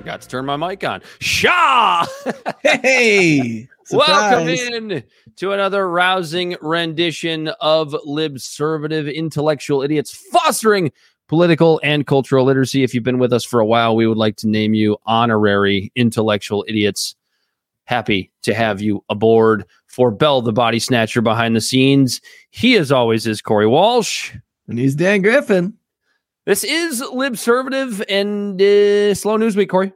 Forgot to turn my mic on. Shaw! Hey, Welcome in to another rousing rendition of Libservative Intellectual Idiots, fostering political and cultural literacy. If you've been with us for a while, we would like to name you honorary intellectual idiots. Happy to have you aboard for Bel, the body snatcher behind the scenes. He, as always, is Corey Walsh. And he's Dan Griffin. This is Libservative and uh, slow news week, Corey.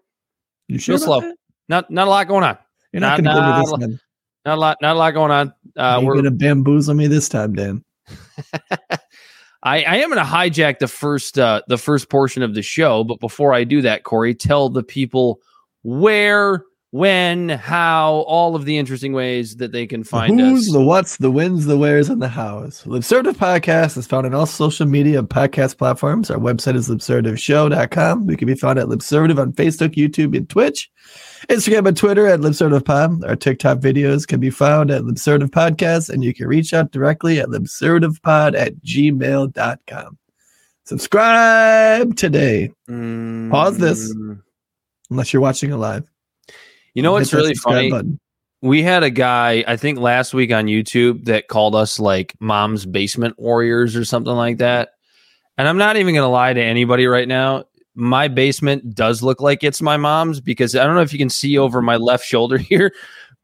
You Real slow. Not not a lot going on. You're not to nah, give this. Not a lot. Not a lot going on. Uh, You're we're going to bamboozle me this time, Dan. I, I am going to hijack the first uh, the first portion of the show, but before I do that, Corey, tell the people where, when, how, all of the interesting ways that they can The find who's, us. the what's, the wins, the wheres, and the hows. Libservative Podcast is found on all social media and podcast platforms. Our website is libservativeshow.com. We can be found at Libservative on Facebook, YouTube, and Twitch. Instagram and Twitter at LibservativePod. Our TikTok videos can be found at Libservative Podcast, and you can reach out directly at libservativepod at gmail.com. Subscribe today, Pause this. Mm. unless you're watching it live. You know what's really funny? button. We had a guy, I think last week on YouTube, that called us like mom's basement warriors or something like that. And I'm not even going to lie to anybody right now. My basement does look like it's my mom's because I don't know if you can see over my left shoulder here,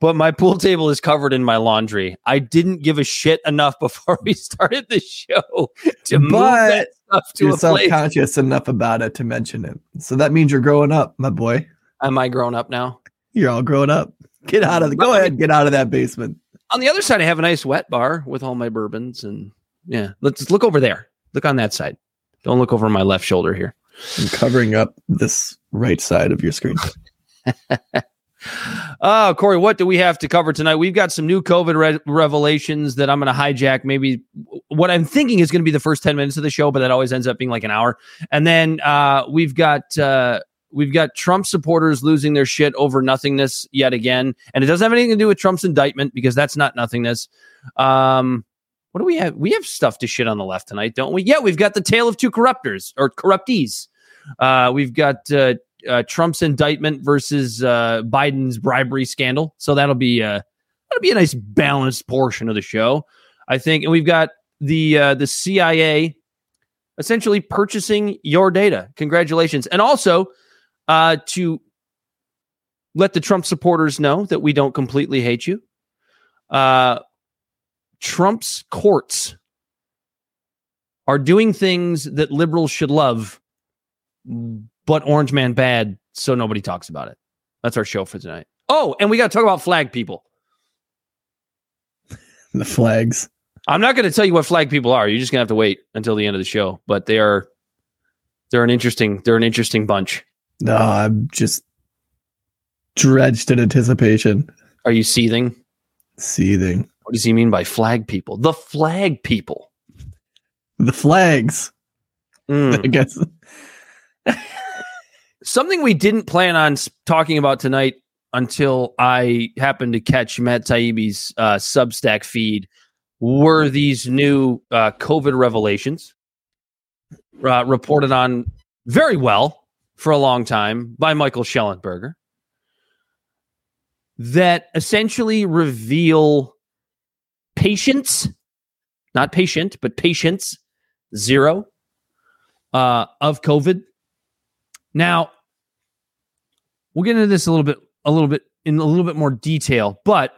but my pool table is covered in my laundry. I didn't give a shit enough before we started the show to move that stuff to you're a self-conscious enough about it to mention it. So that means you're growing up, my boy. Am I grown up now? You're all grown up. Get out of the go ahead, get out of that basement. On the other side, I have a nice wet bar with all my bourbons, and yeah, let's look over there. Look on that side. Don't look over my left shoulder here. I'm covering up this right side of your screen. Oh, Corey, what do we have to cover tonight? We've got some new COVID re- revelations that I'm going to hijack. Maybe what I'm thinking is going to be the first 10 minutes of the show, but that always ends up being like an hour. And then uh, we've got uh, we've got Trump supporters losing their shit over nothingness yet again, and it doesn't have anything to do with Trump's indictment because that's not nothingness. Um, what do we have? We have stuff to shit on the left tonight, don't we? Yeah, we've got the tale of two corruptors or corruptees. Uh, we've got uh, uh, Trump's indictment versus uh, Biden's bribery scandal. So that'll be uh, that'll be a nice balanced portion of the show, I think. And we've got the uh, the CIA essentially purchasing your data. Congratulations, and also uh, to let the Trump supporters know that we don't completely hate you. Uh, Trump's courts are doing things that liberals should love, but Orange Man bad, so nobody talks about it. That's our show for tonight. Oh, and we got to talk about flag people. The flags. I'm not going to tell you what flag people are. You're just going to have to wait until the end of the show. But they are they're an interesting they're an interesting bunch. No, I'm just drenched in anticipation, Are you seething? seething. What does he mean by flag people? The flag people. The flags. Mm. I guess. Something we didn't plan on talking about tonight until I happened to catch Matt Taibbi's uh, Substack feed were these new uh, COVID revelations uh, reported on very well for a long time by Michael Shellenberger that essentially reveal patients, not patient, but patients zero uh, of COVID. Now, we'll get into this a little bit, a little bit in a little bit more detail, but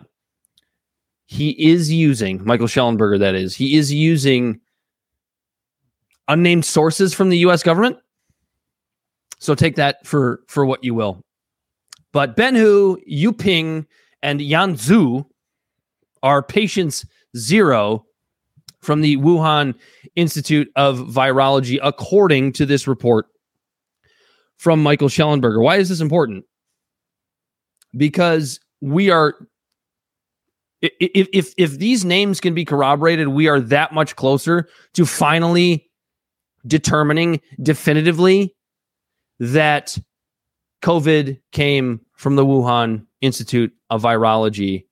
he is using Michael Shellenberger. That is, he is using unnamed sources from the U.S. government. So take that for for what you will. But Ben Hu, Yuping, and Yan Zhu are patients zero from the Wuhan Institute of Virology, according to this report from Michael Shellenberger. Why is this important? Because we are if if if these names can be corroborated, we are that much closer to finally determining definitively that COVID came from the Wuhan Institute of Virology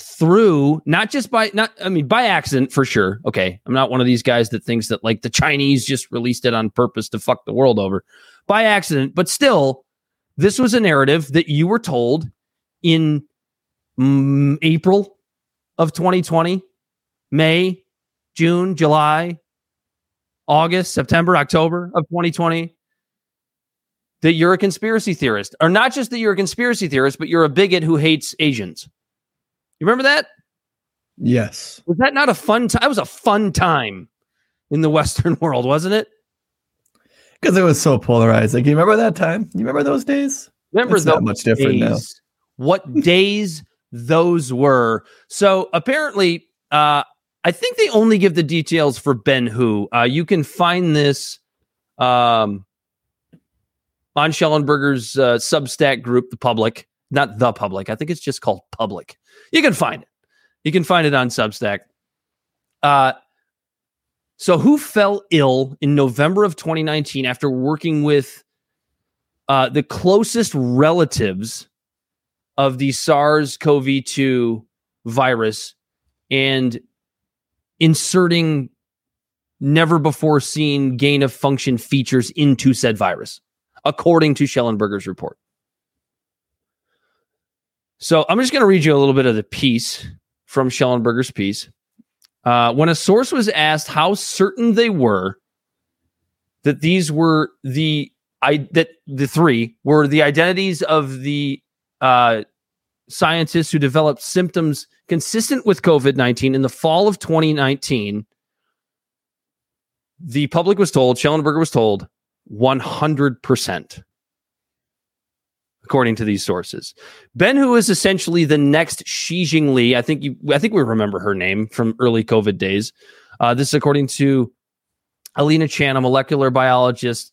through not just by not I mean by accident for sure. Okay, I'm not one of these guys that thinks that like the Chinese just released it on purpose to fuck the world over by accident, but still this was a narrative that you were told in April of 2020, May, June, July, August, September, October of 2020 that you're a conspiracy theorist, or not just that you're a conspiracy theorist, but you're a bigot who hates Asians. You remember that? Yes. Was that not a fun time? It was a fun time in the Western world, wasn't it? Because it was so polarized. Like, You remember that time? You remember those days? Remember It's those not much different now. What days those were. So apparently, uh, I think they only give the details for Ben Hu. Uh, you can find this um, on Shellenberger's uh, Substack group, The Public. Not The Public. I think it's just called Public. You can find it. You can find it on Substack. Uh, so, who fell ill in November of 2019 after working with uh, the closest relatives of the SARS CoV 2 virus and inserting never before seen gain of function features into said virus, according to Shellenberger's report. So I'm just going to read you a little bit of the piece from Shellenberger's piece. Uh, when a source was asked how certain they were that these were the I that the three were the identities of the uh, scientists who developed symptoms consistent with COVID 19 in the fall of 2019, the public was told, Shellenberger was told, 100%, according to these sources. Ben is essentially the next Shi Zhengli. I think you, I think we remember her name from early COVID days. Uh, this is according to Alina Chan, a molecular biologist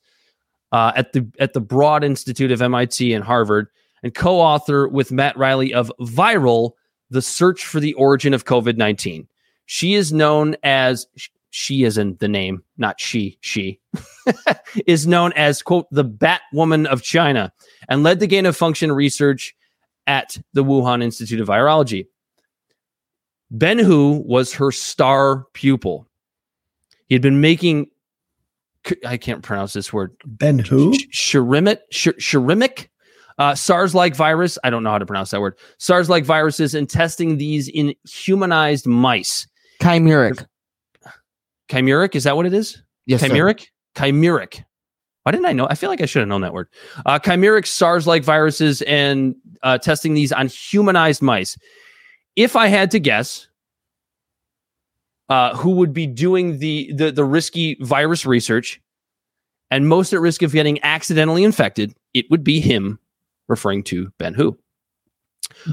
uh, at the at the Broad Institute of MIT and Harvard, and co-author with Matt Ridley of Viral: The Search for the Origin of COVID-19. She is known as she is in the name, not she. She is known as quote the Batwoman of China, and led the gain of function research at the Wuhan Institute of Virology. Ben Hu was her star pupil. He had been making I can't pronounce this word. Ben who? Shirimic, Shirimic, uh, SARS-like virus. I don't know how to pronounce that word. SARS-like viruses and testing these in humanized mice. Chimeric. Chimeric, is that what it is? Yes, sir. Chimeric? Chimeric. Why didn't I know? I feel like I should have known that word. Uh, chimeric SARS-like viruses and uh, testing these on humanized mice. If I had to guess, uh, who would be doing the, the the risky virus research and most at risk of getting accidentally infected, it would be him, referring to Ben Hu.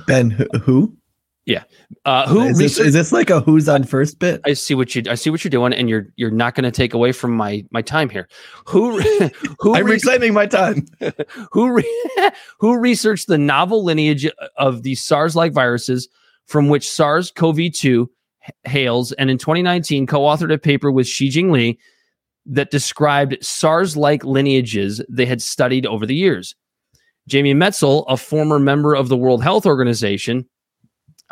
Ben who? Who? Uh, who Is this, is this like a who's on first bit? I see what you I see what you're doing, and you're you're not going to take away from my my time here. Who who I'm re- reclaiming my time. who re- who researched the novel lineage of the SARS-like viruses from which SARS-CoV-2 hails, and in 2019 co-authored a paper with Shi Zhengli that described SARS-like lineages they had studied over the years. Jamie Metzel, a former member of the World Health Organization,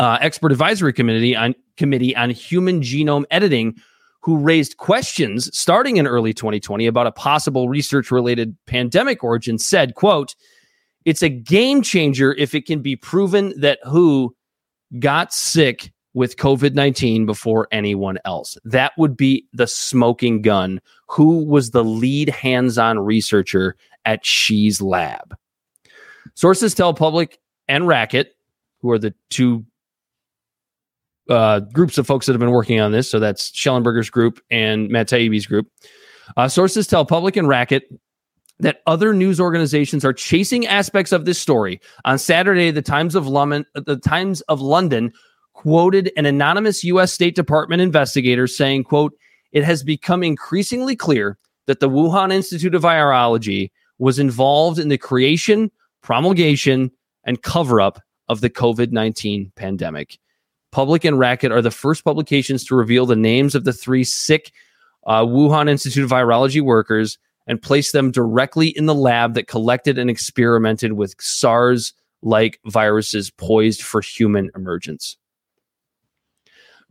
uh, expert advisory committee on committee on human genome editing, who raised questions starting in early 2020 about a possible research-related pandemic origin, said, "quote It's a game changer if it can be proven that who got sick with COVID 19 before anyone else. That would be the smoking gun. Who was the lead hands on researcher at Shi's lab? Sources tell Public and Racket, who are the two uh, groups of folks that have been working on this. So that's Shellenberger's group and Matt Taibbi's group. Uh, sources tell Public and Racket that other news organizations are chasing aspects of this story. On Saturday, the Times of London, the Times of London quoted an anonymous U.S. State Department investigator saying, "quote It has become increasingly clear that the Wuhan Institute of Virology was involved in the creation, promulgation, and cover up of the COVID 19 pandemic. Public and Racket are the first publications to reveal the names of the three sick uh, Wuhan Institute of Virology workers and place them directly in the lab that collected and experimented with SARS like viruses poised for human emergence.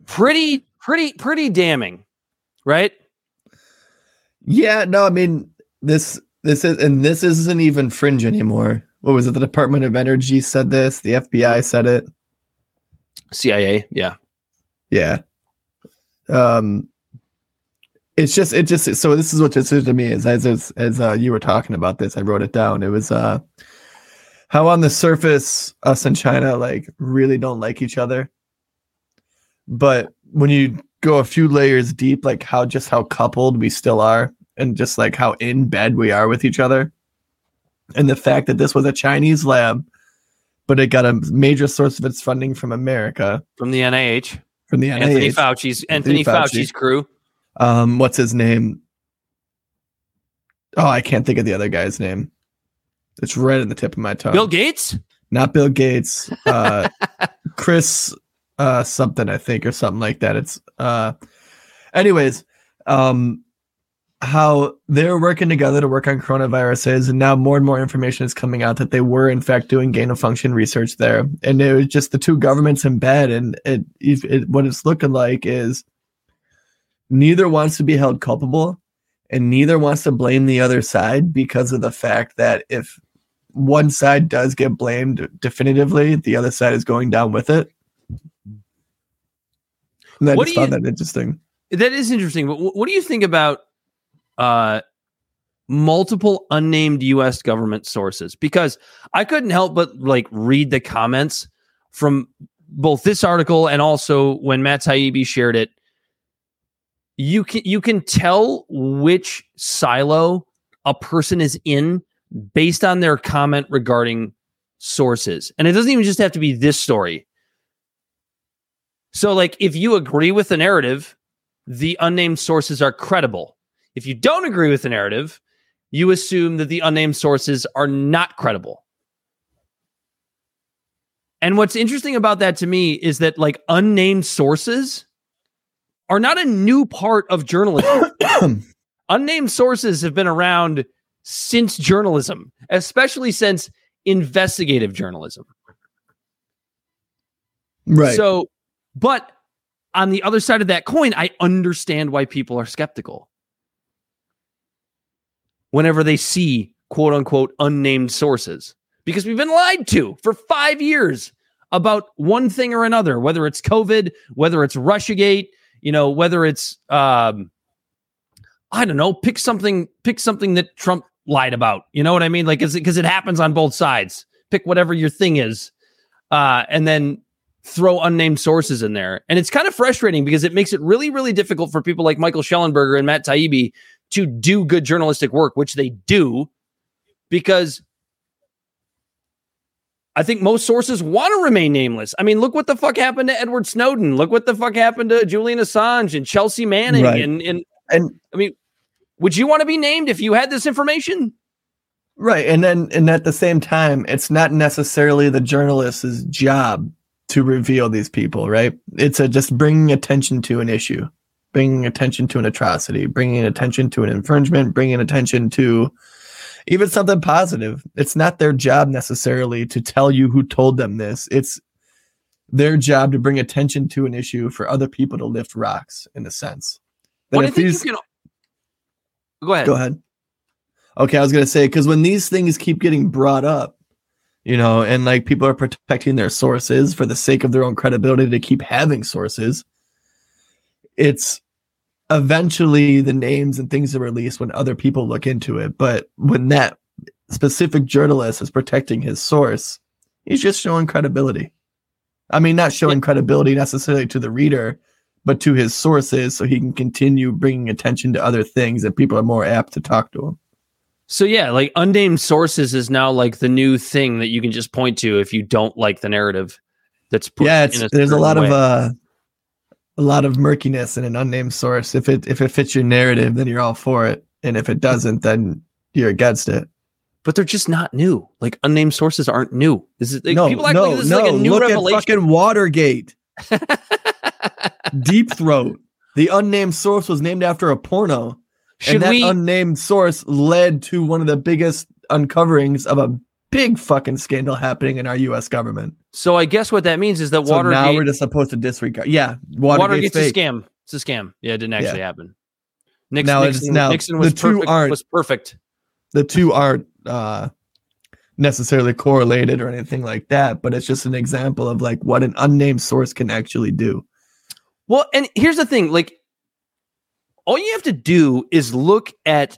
Pretty, pretty, pretty damning, right? Yeah, no, I mean this this is and this isn't even fringe anymore. What was it? The Department of Energy said this, the FBI said it. CIA, yeah. Yeah. Um it's just it just so this is what just to me is as as, as uh, you were talking about this, I wrote it down. It was uh how on the surface us and China like really don't like each other. But when you go a few layers deep, like how just how coupled we still are and just like how in bed we are with each other. And the fact that this was a Chinese lab, but it got a major source of its funding from America, From the NIH, from the Anthony Fauci's Anthony, Anthony Fauci. Fauci's crew. Um, what's his name? Oh, I can't think of the other guy's name. It's right in the tip of my tongue. Bill Gates? not Bill Gates. Uh, Chris uh, something I think or something like that. It's uh, anyways, um, how they're working together to work on coronaviruses, and now more and more information is coming out that they were in fact doing gain of function research there, and it was just the two governments in bed, and it, if it what it's looking like is neither wants to be held culpable, and neither wants to blame the other side because of the fact that if one side does get blamed definitively, the other side is going down with it. And I What just found you- that interesting. That is interesting. But what do you think about uh, multiple unnamed U.S. government sources? Because I couldn't help but like read the comments from both this article and also when Matt Taibbi shared it. You can you can tell which silo a person is in based on their comment regarding sources, and it doesn't even just have to be this story. So, like, if you agree with the narrative, the unnamed sources are credible. If you don't agree with the narrative, you assume that the unnamed sources are not credible. And what's interesting about that to me is that like unnamed sources are not a new part of journalism. unnamed sources have been around since journalism, especially since investigative journalism. right. So, but on the other side of that coin, I understand why people are skeptical. Whenever they see quote unquote unnamed sources, because we've been lied to for five years about one thing or another, whether it's COVID, whether it's Russiagate, you know, whether it's, um, I don't know, pick something, pick something that Trump lied about. You know what I mean? Like, because it happens on both sides. Pick whatever your thing is, uh, and then throw unnamed sources in there. And it's kind of frustrating because it makes it really, really difficult for people like Michael Shellenberger and Matt Taibbi to do good journalistic work, which they do, because I think most sources want to remain nameless. I mean, look what the fuck happened to Edward Snowden. Look what the fuck happened to Julian Assange and Chelsea Manning. Right. And, and and I mean, would you want to be named if you had this information? right. And then and at the same time, it's not necessarily the journalist's job to reveal these people, right? It's a just bringing attention to an issue, bringing attention to an atrocity, bringing attention to an infringement, bringing attention to even something positive. It's not their job necessarily to tell you who told them this. It's their job to bring attention to an issue for other people to lift rocks in a sense. What think these- you can. Go ahead. Go ahead. Okay, I was gonna say because when these things keep getting brought up, you know, and like people are protecting their sources for the sake of their own credibility to keep having sources, it's eventually the names and things are released when other people look into it. But when that specific journalist is protecting his source, he's just showing credibility. I mean, not showing credibility necessarily to the reader, but to his sources so he can continue bringing attention to other things that people are more apt to talk to him. So yeah, like unnamed sources is now like the new thing that you can just point to if you don't like the narrative. that's yeah, there's a lot of uh, a lot of murkiness in an unnamed source. If it if it fits your narrative, then you're all for it, and if it doesn't, then you're against it. but they're just not new. Like unnamed sources aren't new. This is like, no, people act no, like this no. is like a new Look revelation. at fucking Watergate, Deep Throat. The unnamed source was named after a porno, Should and that we? unnamed source led to one of the biggest uncoverings of a big fucking scandal happening in our U.S. government. so I guess what that means is that So now we're Watergate, just supposed to disregard. Yeah, Watergate's, Watergate's a scam. It's a scam. Yeah, it didn't actually happen. Nixon, Now Nixon, now Nixon was the two perfect. aren't- Was perfect. the two aren't uh, necessarily correlated or anything like that, but it's just an example of like what an unnamed source can actually do. Well, and here's the thing: like, all you have to do is look at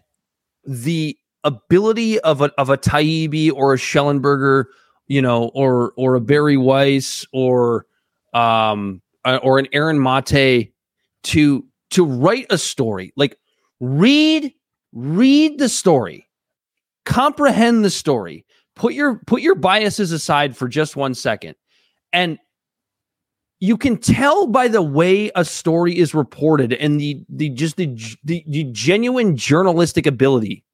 the ability of a of a Taibbi or a Shellenberger, you know, or or a Bari Weiss or um uh, or an Aaron Mate to to write a story. Like, read read the story, comprehend the story, put your put your biases aside for just one second, and you can tell by the way a story is reported and the the just the, the, the genuine journalistic ability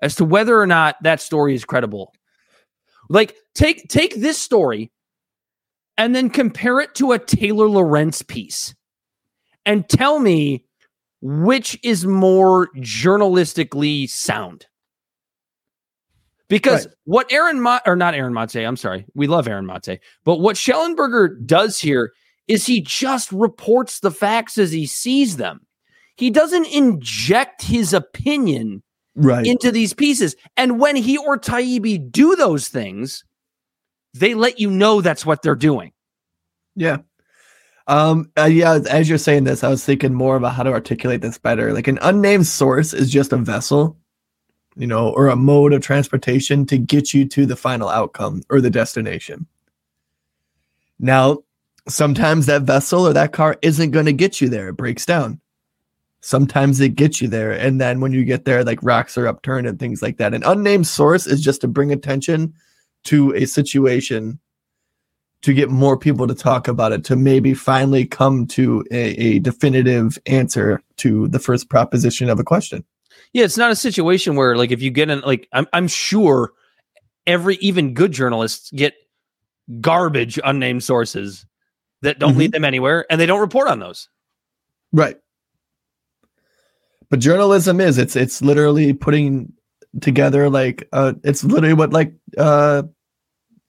as to whether or not that story is credible. Like take take this story and then compare it to a Taylor Lorenz piece and tell me which is more journalistically sound. Because Right. what Aaron Mate, or not Aaron Mate, I'm sorry, we love Aaron Mate, but what Shellenberger does here is he just reports the facts as he sees them. He doesn't inject his opinion Right. into these pieces. And when he or Taibbi do those things, they let you know that's what they're doing. yeah. Um, uh, yeah, as you're saying this, I was thinking more about how to articulate this better. Like an unnamed source is just a vessel, you know, or a mode of transportation to get you to the final outcome or the destination. Now, sometimes that vessel or that car isn't going to get you there. It breaks down. Sometimes it gets you there. And then when you get there, like rocks are upturned and things like that. An unnamed source is just to bring attention to a situation to get more people to talk about it, to maybe finally come to a, a definitive answer to the first proposition of a question. Yeah, it's not a situation where like if you get in like I'm I'm sure every even good journalists get garbage unnamed sources that don't lead mm-hmm. them anywhere and they don't report on those. Right. But journalism is it's it's literally putting together like uh it's literally what like uh,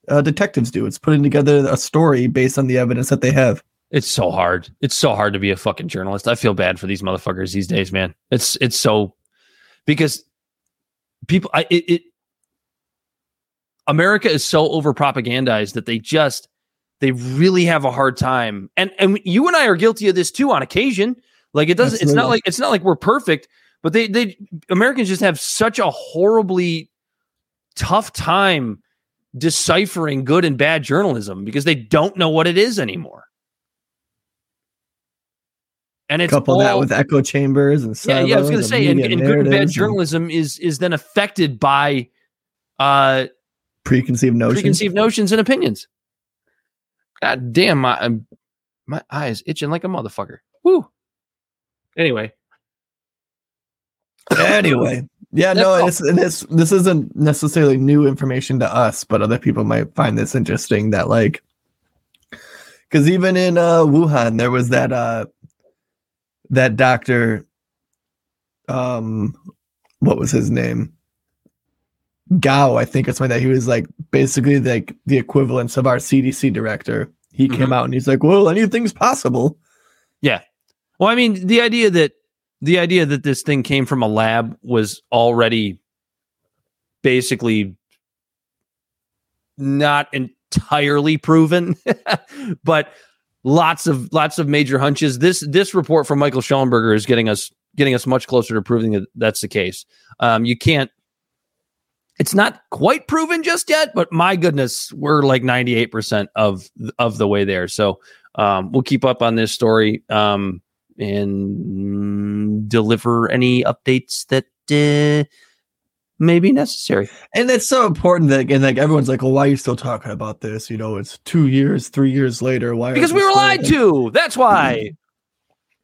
uh detectives do. It's putting together a story based on the evidence that they have. It's so hard. It's so hard to be a fucking journalist. I feel bad for these motherfuckers these days, man. It's it's so because people I it, it America is so over propagandized that they just they really have a hard time. And and you and I are guilty of this too on occasion. Like it doesn't it's not like it's not like we're perfect, but they they Americans just have such a horribly tough time deciphering good and bad journalism because they don't know what it is anymore. And it's Couple that with echo chambers and yeah, yeah. I was going to say, and, and good and bad journalism is is then affected by uh preconceived notions. preconceived notions and opinions. God damn, my my eyes itching like a motherfucker. Woo. Anyway, anyway, yeah, That's no, all. it's this this isn't necessarily new information to us, but other people might find this interesting. That like, because even in uh, Wuhan, there was that uh, that doctor, um, what was his name? Gao, I think it's like that. He was like basically like the equivalence of our CDC director. He came Mhm. out and he's like, "Well, anything's possible." Well, I mean, the idea that the idea that this thing came from a lab was already basically not entirely proven, but lots of lots of major hunches. This this report from Michael Shellenberger is getting us getting us much closer to proving that that's the case. Um, you can't. It's not quite proven just yet, but my goodness, we're like ninety eight percent of of the way there. So um, we'll keep up on this story um, and deliver any updates that uh, may be necessary. And that's so important that and like everyone's like, well, why are you still talking about this? You know, it's two years, three years later. Why? Because we were lied to. That's why.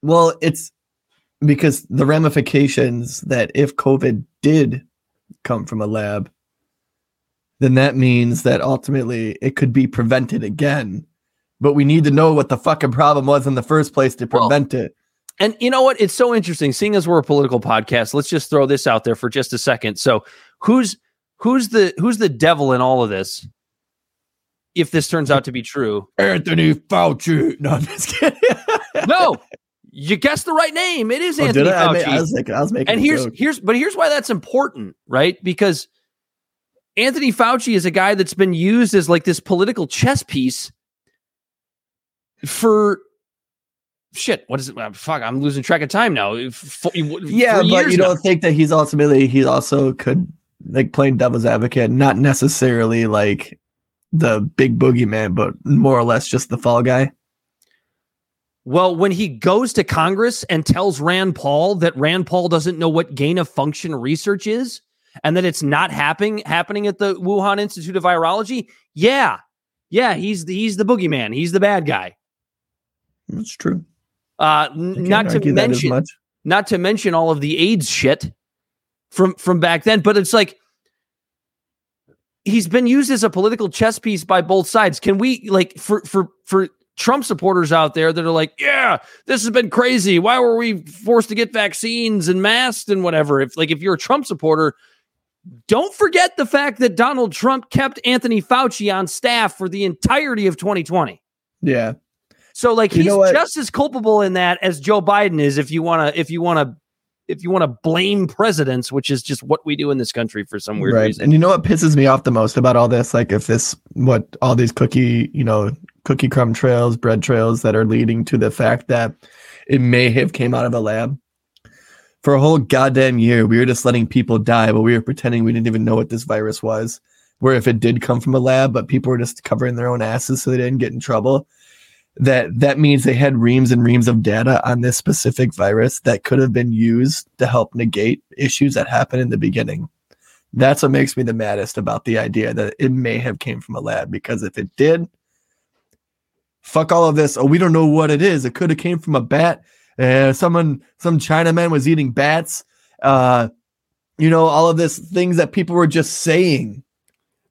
Well, it's because the ramifications that if COVID did come from a lab, then that means that ultimately it could be prevented again. But we need to know what the fucking problem was in the first place to Well, prevent it. And you know what? It's so interesting. Seeing as we're a political podcast, let's just throw this out there for just a second. So, who's who's the who's the devil in all of this? If this turns out to be true, Anthony Fauci. No, I'm just kidding. no, you guessed the right name. It is Oh, Anthony did I? I, Fauci. mean, I was making, I was making and here's joke. here's but here's why that's important, right? Because Anthony Fauci is a guy that's been used as like this political chess piece for shit. What is it? Uh, Fuck, I'm losing track of time now. F- f- yeah, but you now. don't think that he's ultimately he also could like playing devil's advocate, not necessarily like the big boogeyman, but more or less just the fall guy. Well, when he goes to Congress and tells Rand Paul that Rand Paul doesn't know what gain of function research is and that it's not happening happening at the Wuhan Institute of Virology, yeah. Yeah, he's the, he's the boogeyman. He's the bad guy. That's true. Uh, I n- can't to argue that as mention not to mention all of the AIDS shit from from back then. But it's like he's been used as a political chess piece by both sides. Can we like for for for Trump supporters out there that are like, yeah, this has been crazy. Why were we forced to get vaccines and masked and whatever? If like if you're a Trump supporter, don't forget the fact that Donald Trump kept Anthony Fauci on staff for the entirety of 2020. Yeah. So like You he's just as culpable in that as Joe Biden is if you want to if you want to if you want to blame presidents, which is just what we do in this country for some weird right. reason. And you know what pisses me off the most about all this? Like if this what all these cookie, you know, cookie crumb trails, bread trails that are leading to the fact that it may have came out of a lab. For a whole goddamn year, we were just letting people die, but we were pretending we didn't even know what this virus was. Where if it did come from a lab, but people were just covering their own asses so they didn't get in trouble. That that means they had reams and reams of data on this specific virus that could have been used to help negate issues that happened in the beginning. That's what makes me the maddest about the idea that it may have came from a lab because if it did, fuck all of this. Oh, we don't know what it is. It could have came from a bat. Uh, someone, some Chinaman was eating bats. Uh, you know, all of this things that people were just saying.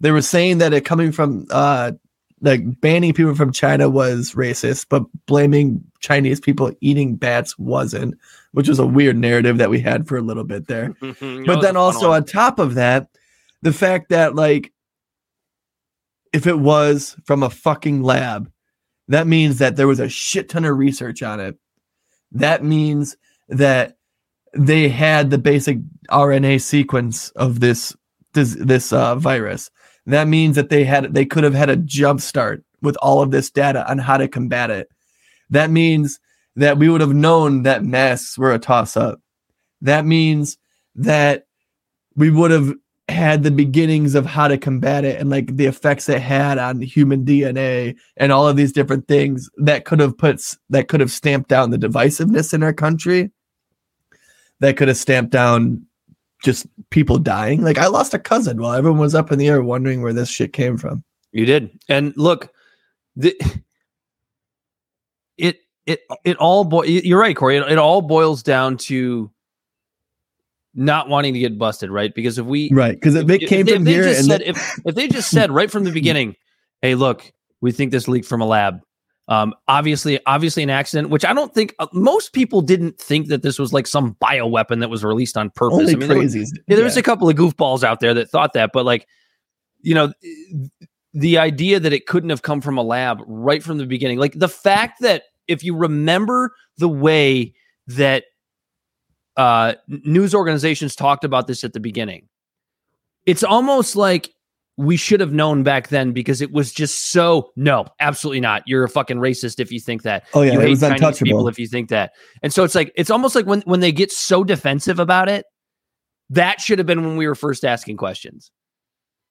They were saying that it coming from uh, like banning people from China was racist, but blaming Chinese people eating bats wasn't, which was a weird narrative that we had for a little bit there but then also on top of that, the fact that like if it was from a fucking lab, that means that there was a shit ton of research on it. That means that they had the basic RNA sequence of this this this uh, virus. That means that they had they could have had a jump start with all of this data on how to combat it. That means that we would have known that masks were a toss up. That means that we would have had the beginnings of how to combat it and like the effects it had on human DNA and all of these different things that could have put that could have stamped down the divisiveness in our country that could have stamped down just people dying like i lost a cousin while everyone was up in the air wondering where this shit came from You did. And look, the it it it all boy you're right, Corey. It, it all boils down to not wanting to get busted, right? Because if we right because it, it if came they- from if they here just and said, if, if they just said right from the beginning, hey, look, we think this leaked from a lab. Um, obviously, obviously an accident, which I don't think uh, most people didn't think that this was like some bioweapon that was released on purpose. only I mean, there were- crazies yeah, there was a couple of goofballs out there that thought that, but like, you know, the idea that it couldn't have come from a lab right from the beginning, like the fact that if you remember the way that uh, news organizations talked about this at the beginning, it's almost like we should have known back then because it was just so no, absolutely not. You're a fucking racist if you think that oh yeah you it hate was Chinese people untouchable if you think that. And so it's like it's almost like when when they get so defensive about it, that should have been when we were first asking questions.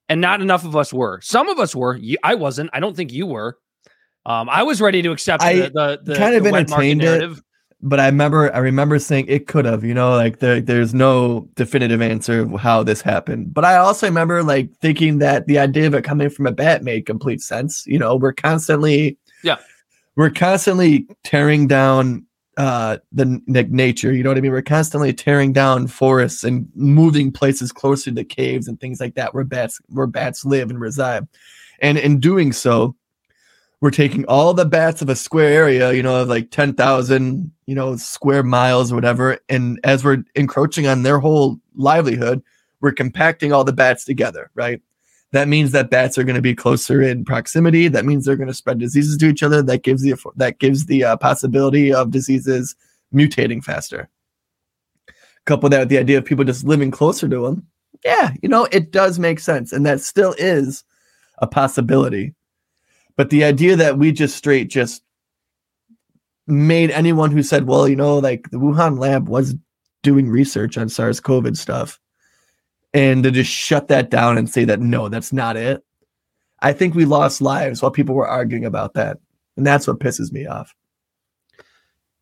And not enough of us were. Some of us were. You, I wasn't. I don't think you were. Um, I was ready to accept I the the, the kind of the entertained it. narrative. But I remember I remember saying it could have, you know, like there, there's no definitive answer of how this happened. But I also remember like thinking that the idea of it coming from a bat made complete sense. You know, we're constantly Yeah. we're constantly tearing down uh the like nature, you know what I mean? We're constantly tearing down forests and moving places closer to caves and things like that where bats where bats live and reside. And in doing so, we're taking all the bats of a square area, you know, of like 10,000, you know, square miles or whatever. And as we're encroaching on their whole livelihood, we're compacting all the bats together, right? That means that bats are going to be closer in proximity. That means they're going to spread diseases to each other. That gives the that gives the uh, possibility of diseases mutating faster. Couple that with the idea of people just living closer to them. Yeah, you know, it does make sense, and that still is a possibility. But the idea that we just straight just made anyone who said, well, you know, like the Wuhan lab was doing research on SARS CoV stuff, and to just shut that down and say that, no, that's not it. I think we lost lives while people were arguing about that. And that's what pisses me off.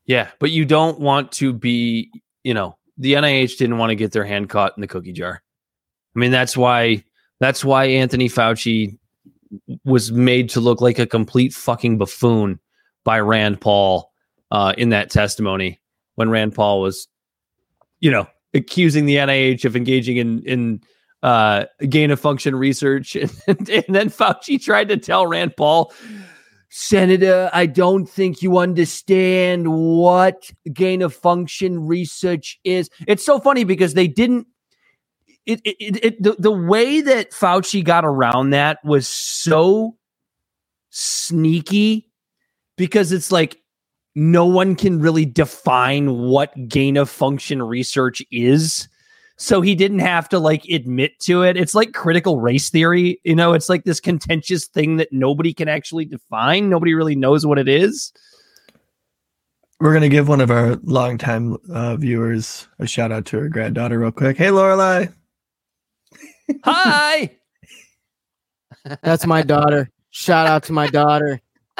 Yeah, but you don't want to be, you know, the NIH didn't want to get their hand caught in the cookie jar. I mean, that's why that's why Anthony Fauci was made to look like a complete fucking buffoon by Rand Paul uh, in that testimony when Rand Paul was, you know, accusing the NIH of engaging in in uh, gain of function research, and, and then Fauci tried to tell Rand Paul, Senator, I don't think you understand what gain of function research is. It's so funny because they didn't. It, it, it, the, the way that Fauci got around that was so sneaky because it's like no one can really define what gain of function research is. So he didn't have to like admit to it. It's like critical race theory. You know, it's like this contentious thing that nobody can actually define. Nobody really knows what it is. We're gonna give one of our longtime uh, viewers a shout out to her granddaughter real quick. Hey, Lorelai. Hi. That's my daughter. Shout out to my daughter.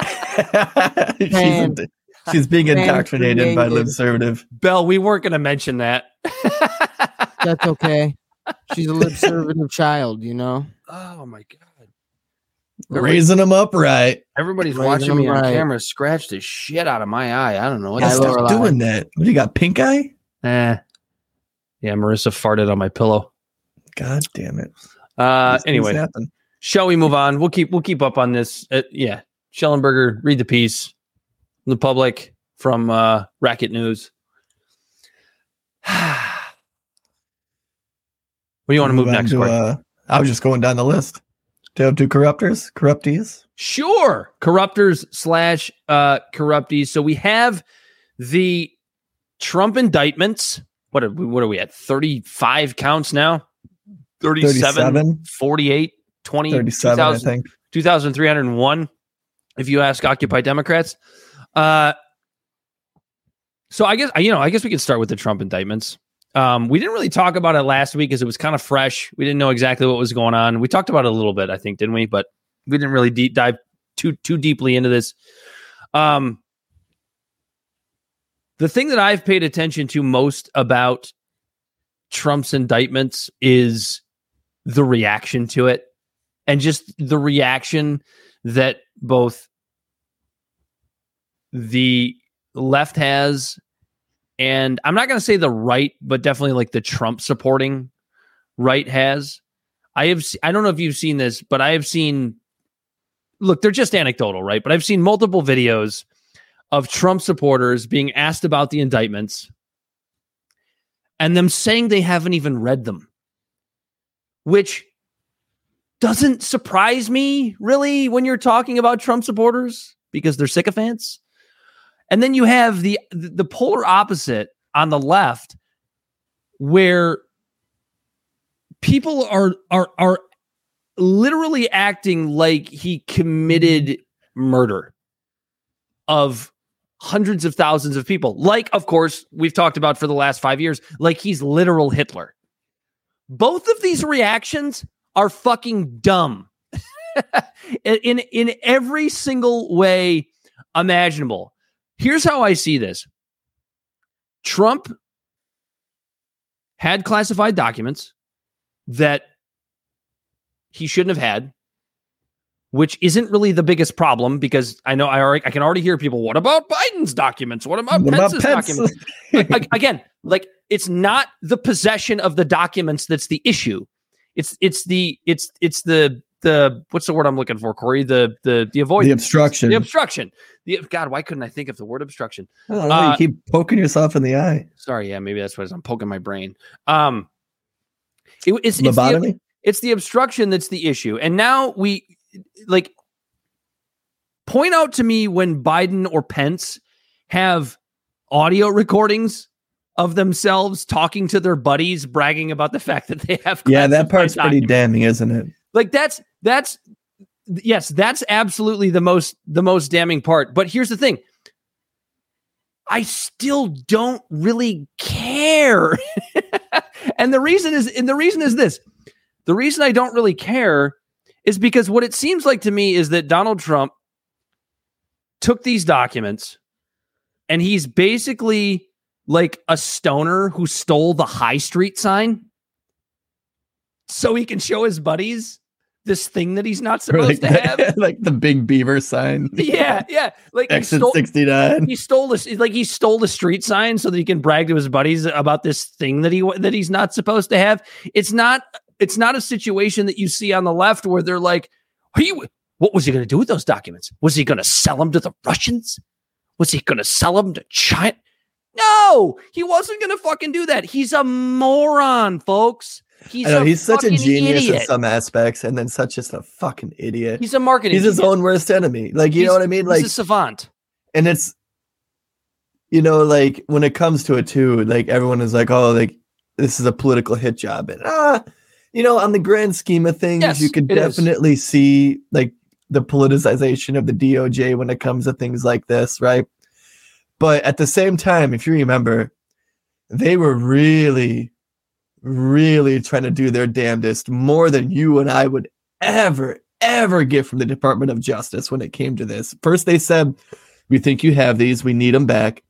she's, Man. she's being Man indoctrinated by created. libservative. Bel, we weren't going to mention that. That's okay. She's a libservative child, you know. oh my god. Raising them upright. Everybody's Raising watching them me on camera scratch the shit out of my eye. I don't know what Yeah, Yeah, that's. stop Lorelai. doing that. What do you got? Pink eye? Eh. Yeah, Marissa farted on my pillow. God damn it. Uh These anyway, shall we move on? We'll keep we'll keep up on this. Uh, yeah. Shellenberger, read the piece. The public from uh Racket News. Where do you want to move next? to, uh, I was just going down the list. Do you have two corruptors? Corruptees? Sure. Corruptors slash uh corruptees. So we have the Trump indictments. What are we what are we at? 35 counts now? 37, 37? 48, 20, 37, I 2000 think. 2,301, if you ask Occupy Democrats. Uh, so I guess you know, I guess we could start with the Trump indictments. Um, we didn't really talk about it last week because it was kind of fresh. We didn't know exactly what was going on. We talked about it a little bit, I think, didn't we? But we didn't really deep dive too too deeply into this. Um, the thing that I've paid attention to most about Trump's indictments is the reaction to it and just the reaction that both the left has and I'm not going to say the right but definitely like the Trump supporting right has. I have I don't know if you've seen this but I have seen look they're just anecdotal right? But I've seen multiple videos of Trump supporters being asked about the indictments and them saying they haven't even read them which doesn't surprise me really when you're talking about Trump supporters because they're sycophants. And then you have the the polar opposite on the left where people are are are literally acting like he committed murder of hundreds of thousands of people. Like of course we've talked about for the last 5 years like he's literal Hitler. Both of these reactions are fucking dumb in, in every single way imaginable. Here's how I see this. Trump had classified documents that he shouldn't have had, which isn't really the biggest problem because I know I already I can already hear people. What about Biden's documents? What about What about Pence's Pence? documents? Like, again, like it's not the possession of the documents that's the issue. It's it's the it's it's the the what's the word I'm looking for, Corey? The the the avoidance, the obstruction. the obstruction. The God, why couldn't I think of the word obstruction? I don't know, Uh, you keep poking yourself in the eye. Sorry, yeah, maybe that's what. I'm poking my brain. Um, it- it's, it's the, it's the obstruction that's the issue, and now we like point out to me when Biden or Pence have audio recordings of themselves talking to their buddies, bragging about the fact that they have. yeah, that part's pretty damning, isn't it? like that's that's yes that's absolutely the most the most damning part but here's the thing i still don't really care and the reason is and the reason is this the reason i don't really care is because what it seems like to me is that donald trump took these documents and he's basically like a stoner who stole the high street sign so he can show his buddies this thing that he's not supposed like, to have. the, like the big beaver sign. yeah, yeah. Like he Exit stole, 69. he stole this like he stole the street sign so that he can brag to his buddies about this thing that he that he's not supposed to have. It's not it's not a situation that you see on the left where they're like, "Are you what was he going to do with those documents? Was he going to sell them to the Russians? Was he going to sell them to China?" No, he wasn't going to fucking do that. He's a moron, folks. He's know, he's such a genius in some aspects, and then such just a fucking idiot. He's a marketing. He's his genius. own worst enemy. Like you know what I mean? Like He's a savant. and it's you know like when it comes to it too like everyone is like oh like this is a political hit job and ah you know on the grand scheme of things Yes, you could it is. definitely see like the politicization of the DOJ when it comes to things like this right but at the same time if you remember they were really really trying to do their damnedest more than you and I would ever ever get from the Department of Justice when it came to this first they said we think you have these. We need them back.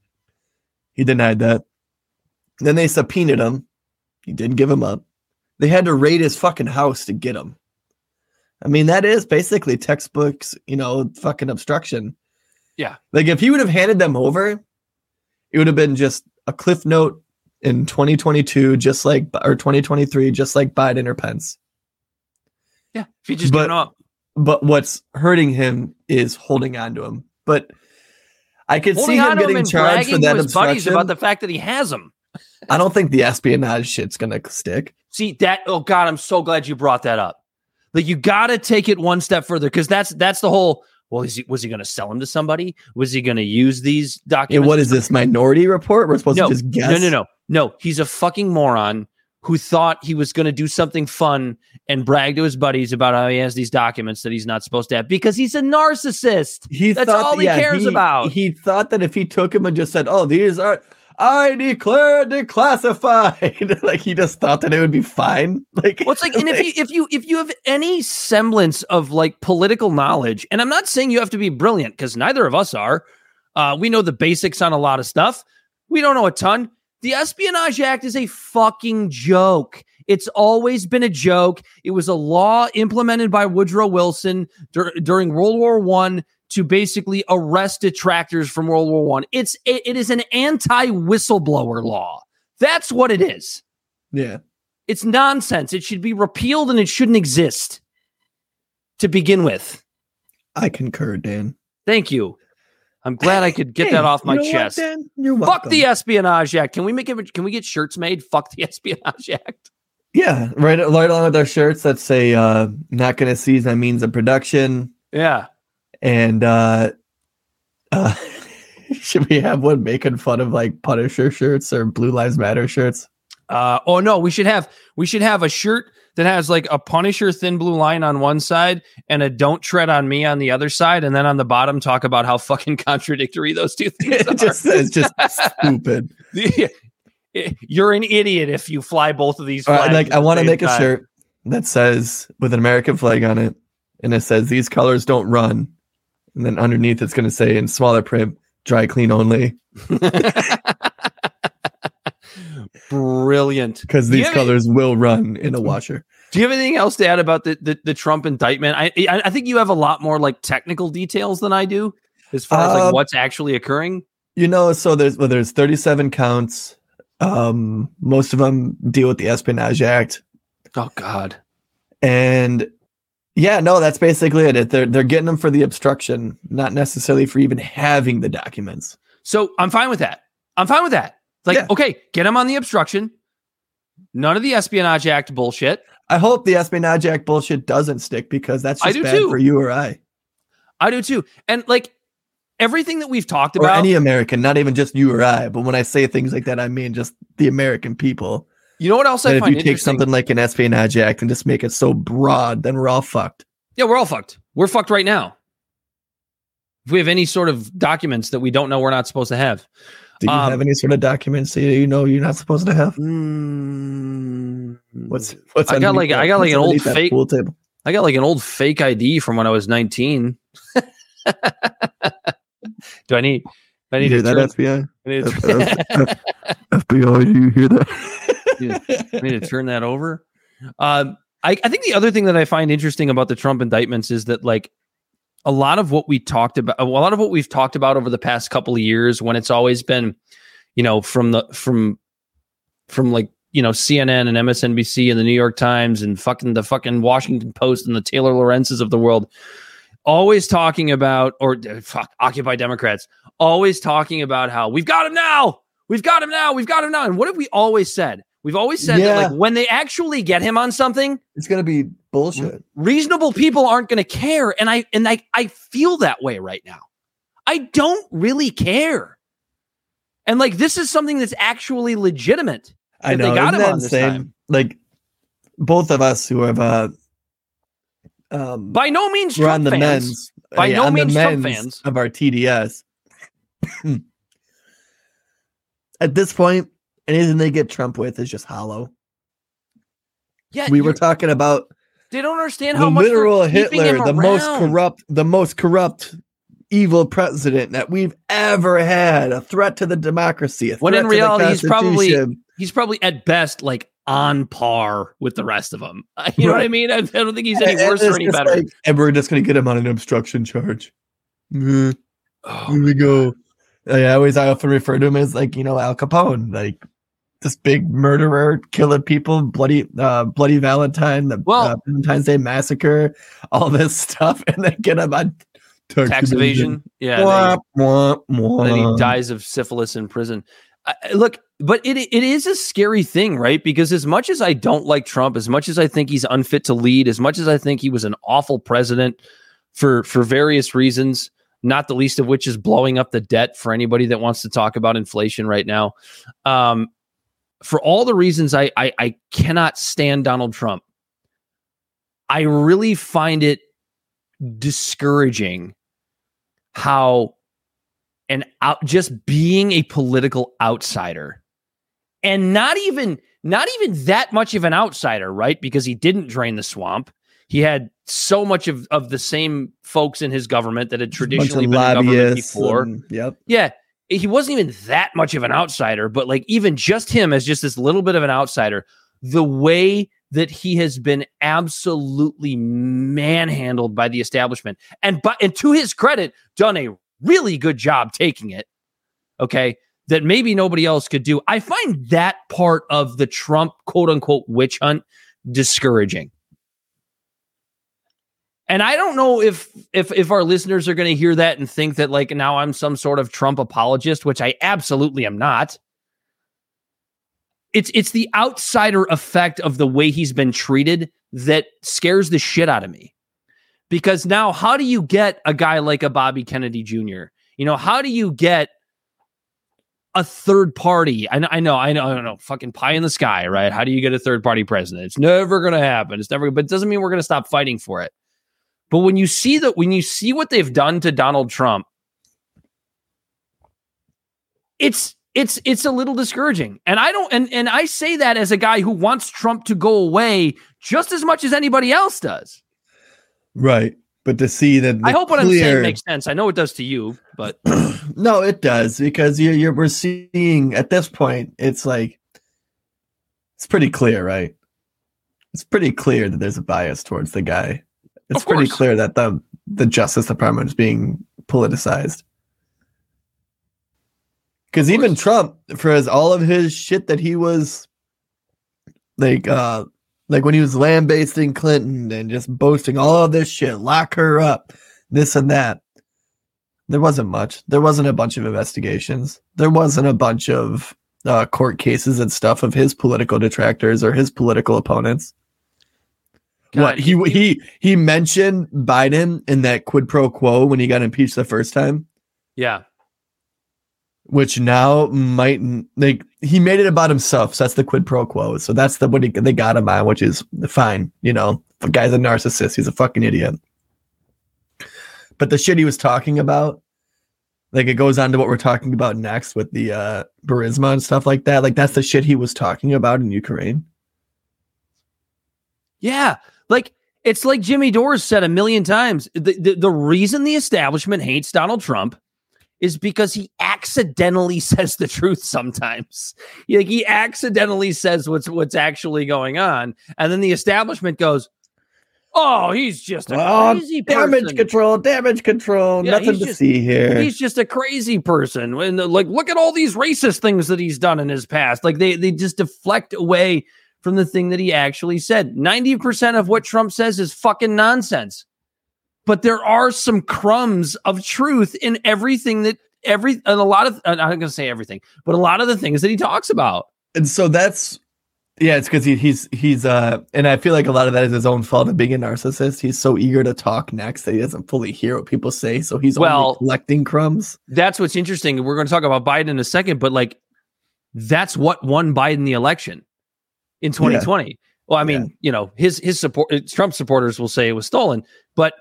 He denied that. Then they subpoenaed him. He didn't give them up. They had to raid his fucking house to get him. I mean, that is basically textbooks, you know, fucking obstruction. Yeah. Like if he would have handed them over, it would have been just a cliff note in 2022, just like or 2023, just like Biden or Pence. Yeah, if you just But- up, But what's hurting him is holding on to him. But I could see holding him him getting and charged for that his buddies obstruction. about the fact that he has them. I don't think the espionage shit's gonna stick. See that? Oh God, I'm so glad you brought that up. Like you got to take it one step further because that's that's the whole. Well, is he, was he going to sell them to somebody? Was he going to use these Yeah, documents? what is this minority report? We're supposed No, to just guess. No, no, no, no. He's a fucking moron who thought he was going to do something fun and brag to his buddies about how he has these documents that he's not supposed to have because he's a narcissist. He That's thought, all he cares about. He thought that if he took him and just said, "Oh, these are," I declare declassified. like he just thought that it would be fine. Like Well, like, and if you if you if you have any semblance of like political knowledge, and I'm not saying you have to be brilliant because neither of us are. Uh, we know the basics on a lot of stuff. We don't know a ton. The Espionage Act is a fucking joke. It's always been a joke. It was a law implemented by Woodrow Wilson dur- during World War One to basically arrest detractors from World War One. It's it, it is an anti whistleblower law. That's what it is. yeah, It's nonsense. It should be repealed and it shouldn't exist to begin with. I concur, Dan. Thank you. I'm glad I could get Hey, that off you my know what, chest. Dan? You're Fuck the Espionage Act. Can we make it? Can we get shirts made? Fuck the Espionage Act. yeah, right, right along with our shirts that say uh, "Not gonna seize my means of production." Yeah. And uh uh should we have one making fun of like punisher shirts or blue lives matter shirts Uh, oh no, we should have we should have a shirt that has like a Punisher thin blue line on one side and a Don't Tread on Me on the other side, and then on the bottom talk about how fucking contradictory those two things are. it just just stupid You're an idiot if you fly both of these. Right, like i want to make a shirt that says with an american flag on it and it says these colors don't run and then underneath it's going to say in smaller print dry clean only Brilliant. because these have- colors will run in a washer. Do you have anything else to add about the the, the Trump indictment? I, I I think you have a lot more like technical details than I do as far as like Um, what's actually occurring. You know, so there's well, there's 37 counts. Um, most of them deal with the Espionage Act, Oh God. and yeah, no, that's basically it. They're they're getting them for the obstruction, not necessarily for even having the documents. So I'm fine with that. I'm fine with that. Like, Yeah. okay, get them on the obstruction. None of the Espionage Act bullshit. I hope the Espionage Act bullshit doesn't stick because that's just bad too. for you or I I do too. And like everything that we've talked or about, any American, not even just you or I. But when I say things like that, I mean just the American people. You know what else That I if find you take something like an Espionage Act and just make it so broad, then we're all fucked. yeah, we're all fucked. We're fucked right now. If we have any sort of documents that we don't know we're not supposed to have. Do you Um, have any sort of documents that you know you're not supposed to have? What's what's I got like- I got like what's an old fake- pool table? I got like an old fake ID from when I was 19. do I need? I need You hear that FBI? I need FBI, do you hear that? I need to turn that over. Um, I, I think the other thing that I find interesting about the Trump indictments is that like a lot of what we talked about, a lot of what we've talked about over the past couple of years, when it's always been, you know, from the from from like you know CNN and MSNBC and the New York Times and fucking the fucking Washington Post and the Taylor Lorenz's of the world, always talking about or uh, fuck Occupy Democrats, always talking about how we've got him now, we've got him now, we've got him now, and what have we always said? We've always said that like when they actually get him on something, It's gonna be bullshit. reasonable people aren't going to care, and I and I I feel that way right now. I don't really care, and like this is something that's actually legitimate. I If they know. got isn't him on this insane? time. Like both of us who have uh um By no means we're Trump on the fans. men's By yeah, no means Trump fans. of our TDS. At this point, anything they get Trump with is just hollow. Yeah, we were talking about they don't understand how much literal Hitler, the most corrupt, the most corrupt, evil president that we've ever had, a threat to the democracy. A When in threat to the reality, he's probably-. He's probably at best like on par with the rest of them. You know what I mean? I, don't think he's any And worse or any better. like, and we're just gonna get him on an obstruction charge. Mhm, Oh, Here we go. I always, I often refer to him as like you know Al Capone, like this big murderer, killing people, bloody, uh, bloody Valentine, the Well- uh, Valentine's Day massacre, all this stuff, and then get him on tax evasion. Yeah. Wah, they- wah, wah. then he dies of syphilis in prison. I- look, but it it is a scary thing, right? Because as much as I don't like Trump, as much as I think he's unfit to lead, as much as I think he was an awful president for for various reasons, not the least of which is blowing up the debt for anybody that wants to talk about inflation right now. Um, for all the reasons I, I I cannot stand Donald Trump, I really find it discouraging how and out just being a political outsider and not even not even that much of an outsider right? Because he didn't drain the swamp. He had so much of, of the same folks in his government that had traditionally been in government before. and- yep. yeah he wasn't even that much of an outsider but like even just him as just this little bit of an outsider the way that he has been absolutely manhandled by the establishment and but and to his credit done a really good job taking it okay that maybe nobody else could do. I find that part of the trump quote unquote witch hunt discouraging and i don't know if if if our listeners are going to hear that and think that like now i'm some sort of trump apologist which i absolutely am not it's it's the outsider effect of the way he's been treated that scares the shit out of me. Because now how do you get a guy like a Bobby Kennedy Jr.? You know, how do you get a third party? I know, I know, I know, I don't know, fucking pie in the sky, right? How do you get a third party president? It's never going to happen. It's never, but it doesn't mean we're going to stop fighting for it. But when you see that, when you see what they've done to Donald Trump, it's it's it's a little discouraging. And I don't and and I say that as a guy who wants Trump to go away just as much as anybody else does. Right. But to see that I hope what I'm saying makes sense. I know it does to you, but no, it does because you you're we're seeing at this point it's like It's pretty clear, right? It's pretty clear that there's a bias towards the guy. It's pretty clear that the the Justice Department is being politicized. Because even Trump, for his all of his shit that he was like uh like when he was lambasting Clinton and just boasting all of this shit, lock her up, this and that. There wasn't much. There wasn't a bunch of investigations. There wasn't a bunch of uh, court cases and stuff of his political detractors or his political opponents. God, what he he he mentioned Biden in that quid pro quo when he got impeached the first time, Yeah. which now might like he made it about himself. So that's the quid pro quo. So that's the what he, they got him on, which is fine. You know, the guy's a narcissist. He's a fucking idiot. But the shit he was talking about, like it goes on to what we're talking about next with the uh Burisma and stuff like that. Like that's the shit he was talking about in Ukraine. Yeah. Like it's like Jimmy Dore's said a million times. The, the, the reason the establishment hates Donald Trump is because he accidentally says the truth sometimes. He- Like he accidentally says what's what's actually going on. And then the establishment goes, Oh, he's just a Oh, crazy damage person. control, damage control. Yeah, nothing to just- see here. He's just a crazy person. And like, look at all these racist things that he's done in his past. Like they they just deflect away from the thing that he actually said. 90% of what Trump says is fucking nonsense. But there are some crumbs of truth in everything that every and a lot of I'm not gonna say everything, but a lot of the things that he talks about. and so that's yeah, it's because he, he's he's uh, and I feel like a lot of that is his own fault of being a narcissist. He's so eager to talk next that he doesn't fully hear what people say, so he's Well- collecting crumbs. That's what's interesting. We're going to talk about Biden in a second, but like that's what won Biden the election in 2020. Well, I mean, you know, his his support Trump supporters will say it was stolen, but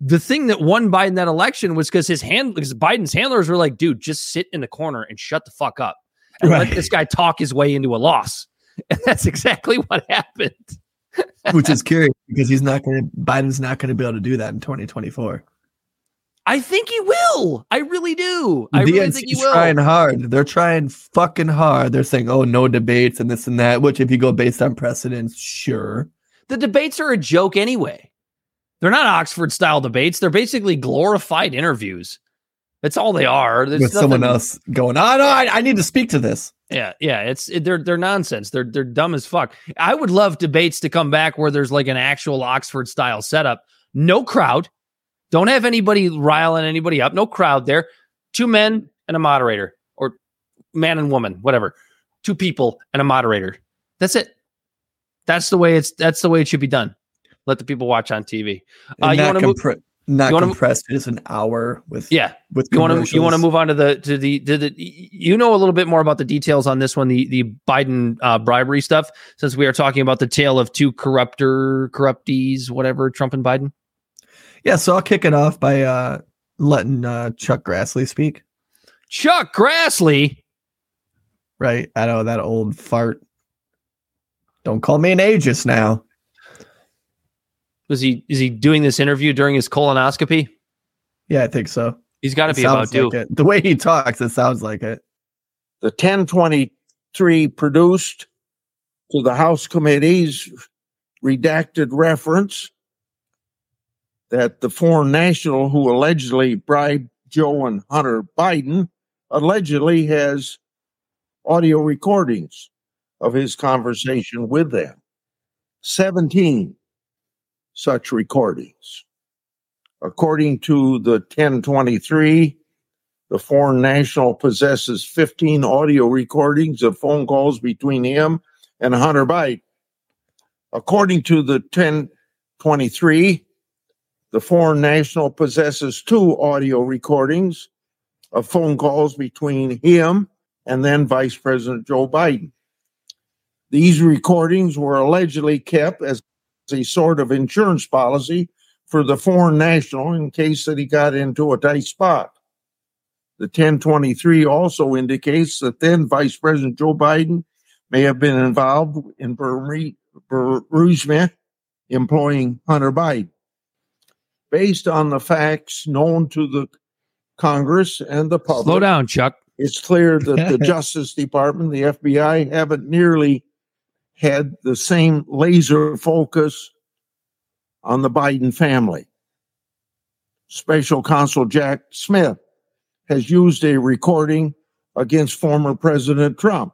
the thing that won Biden that election was because his hand because Biden's handlers were like, dude, just sit in the corner and shut the fuck up and Right. let this guy talk his way into a loss. And that's exactly what happened. which is curious because he's not going to Biden's not going to be able to do that in 2024. I think he will. I really do. I really think he will. trying hard. They're trying fucking hard. They're saying, "Oh, no debates and this and that." Which, if you go based on precedents, sure. the debates are a joke anyway. They're not Oxford style debates. They're basically glorified interviews. That's all they are. There's with someone else going, "Oh no, I, I need to speak to this." Yeah, yeah. It's it, they're they're nonsense. They're they're dumb as fuck. I would love debates to come back where there's like an actual Oxford style setup. No crowd. Don't have anybody riling anybody up. No crowd there. Two men and a moderator, or man and woman, whatever. Two people and a moderator. That's it. That's the way it's. That's the way it should be done. Let the people watch on TV. Uh, you not wanna move- not you wanna mo- compressed. Just an hour with Yeah, with you want to you want to move on to the to the to the you know a little bit more about the details on this one the the Biden uh, bribery stuff since we are talking about the tale of two corrupter corruptees whatever Trump and Biden Yeah, so I'll kick it off by uh letting uh Chuck Grassley speak. Chuck Grassley Right. I know that old fart. Don't call me an ageist now. was he is he doing this interview during his colonoscopy Yeah, I think so. he's got to It be about sounds due like it. The way he talks, it sounds like it. the 1023 produced to the House committees redacted reference that the foreign national who allegedly bribed Joe and Hunter Biden allegedly has audio recordings of his conversation with them. 17 such recordings. According to the 1023, the foreign national possesses 15 audio recordings of phone calls between him and Hunter Biden. According to the 1023, the foreign national possesses two audio recordings of phone calls between him and then Vice President Joe Biden. These recordings were allegedly kept as a sort of insurance policy for the foreign national in case that he got into a tight spot. The 1023 also indicates that then Vice President Joe Biden may have been involved in Burisma employing Hunter Biden. Based on the facts known to the Congress and the public, slow down Chuck it's clear that the Justice Department, the FBI, haven't nearly had the same laser focus on the Biden family. Special Counsel Jack Smith has used a recording against former President Trump.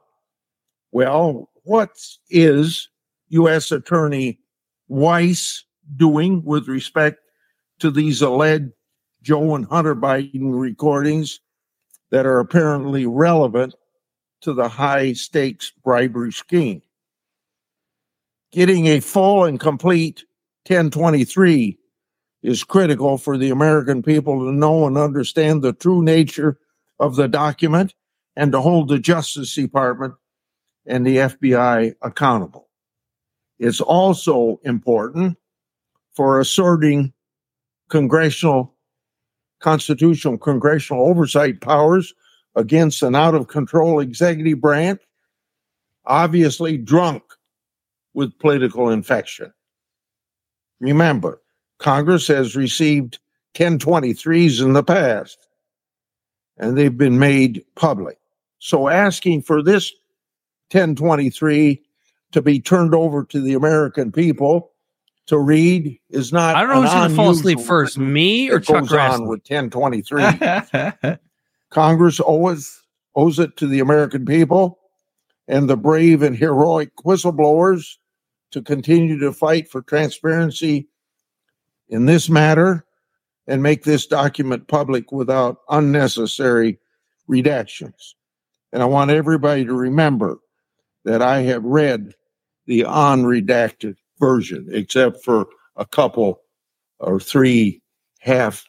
Well, what is U.S. Attorney Weiss doing with respect to these alleged Joe and Hunter Biden recordings that are apparently relevant to the high stakes bribery scheme? Getting a full and complete 1023 is critical for the American people to know and understand the true nature of the document and to hold the Justice Department and the FBI accountable. It's also important for asserting congressional, constitutional congressional oversight powers against an out of control executive branch, obviously drunk with political infection. Remember, Congress has received 1023s in the past, and they've been made public. So asking for this 1023 to be turned over to the American people to read is not. I don't know an who's going to fall asleep first, me or that Chuck goes on with 1023. Congress owes owes it to the American people and the brave and heroic whistleblowers to continue to fight for transparency in this matter and make this document public without unnecessary redactions. And I want everybody to remember that I have read the unredacted version, except for a couple or three half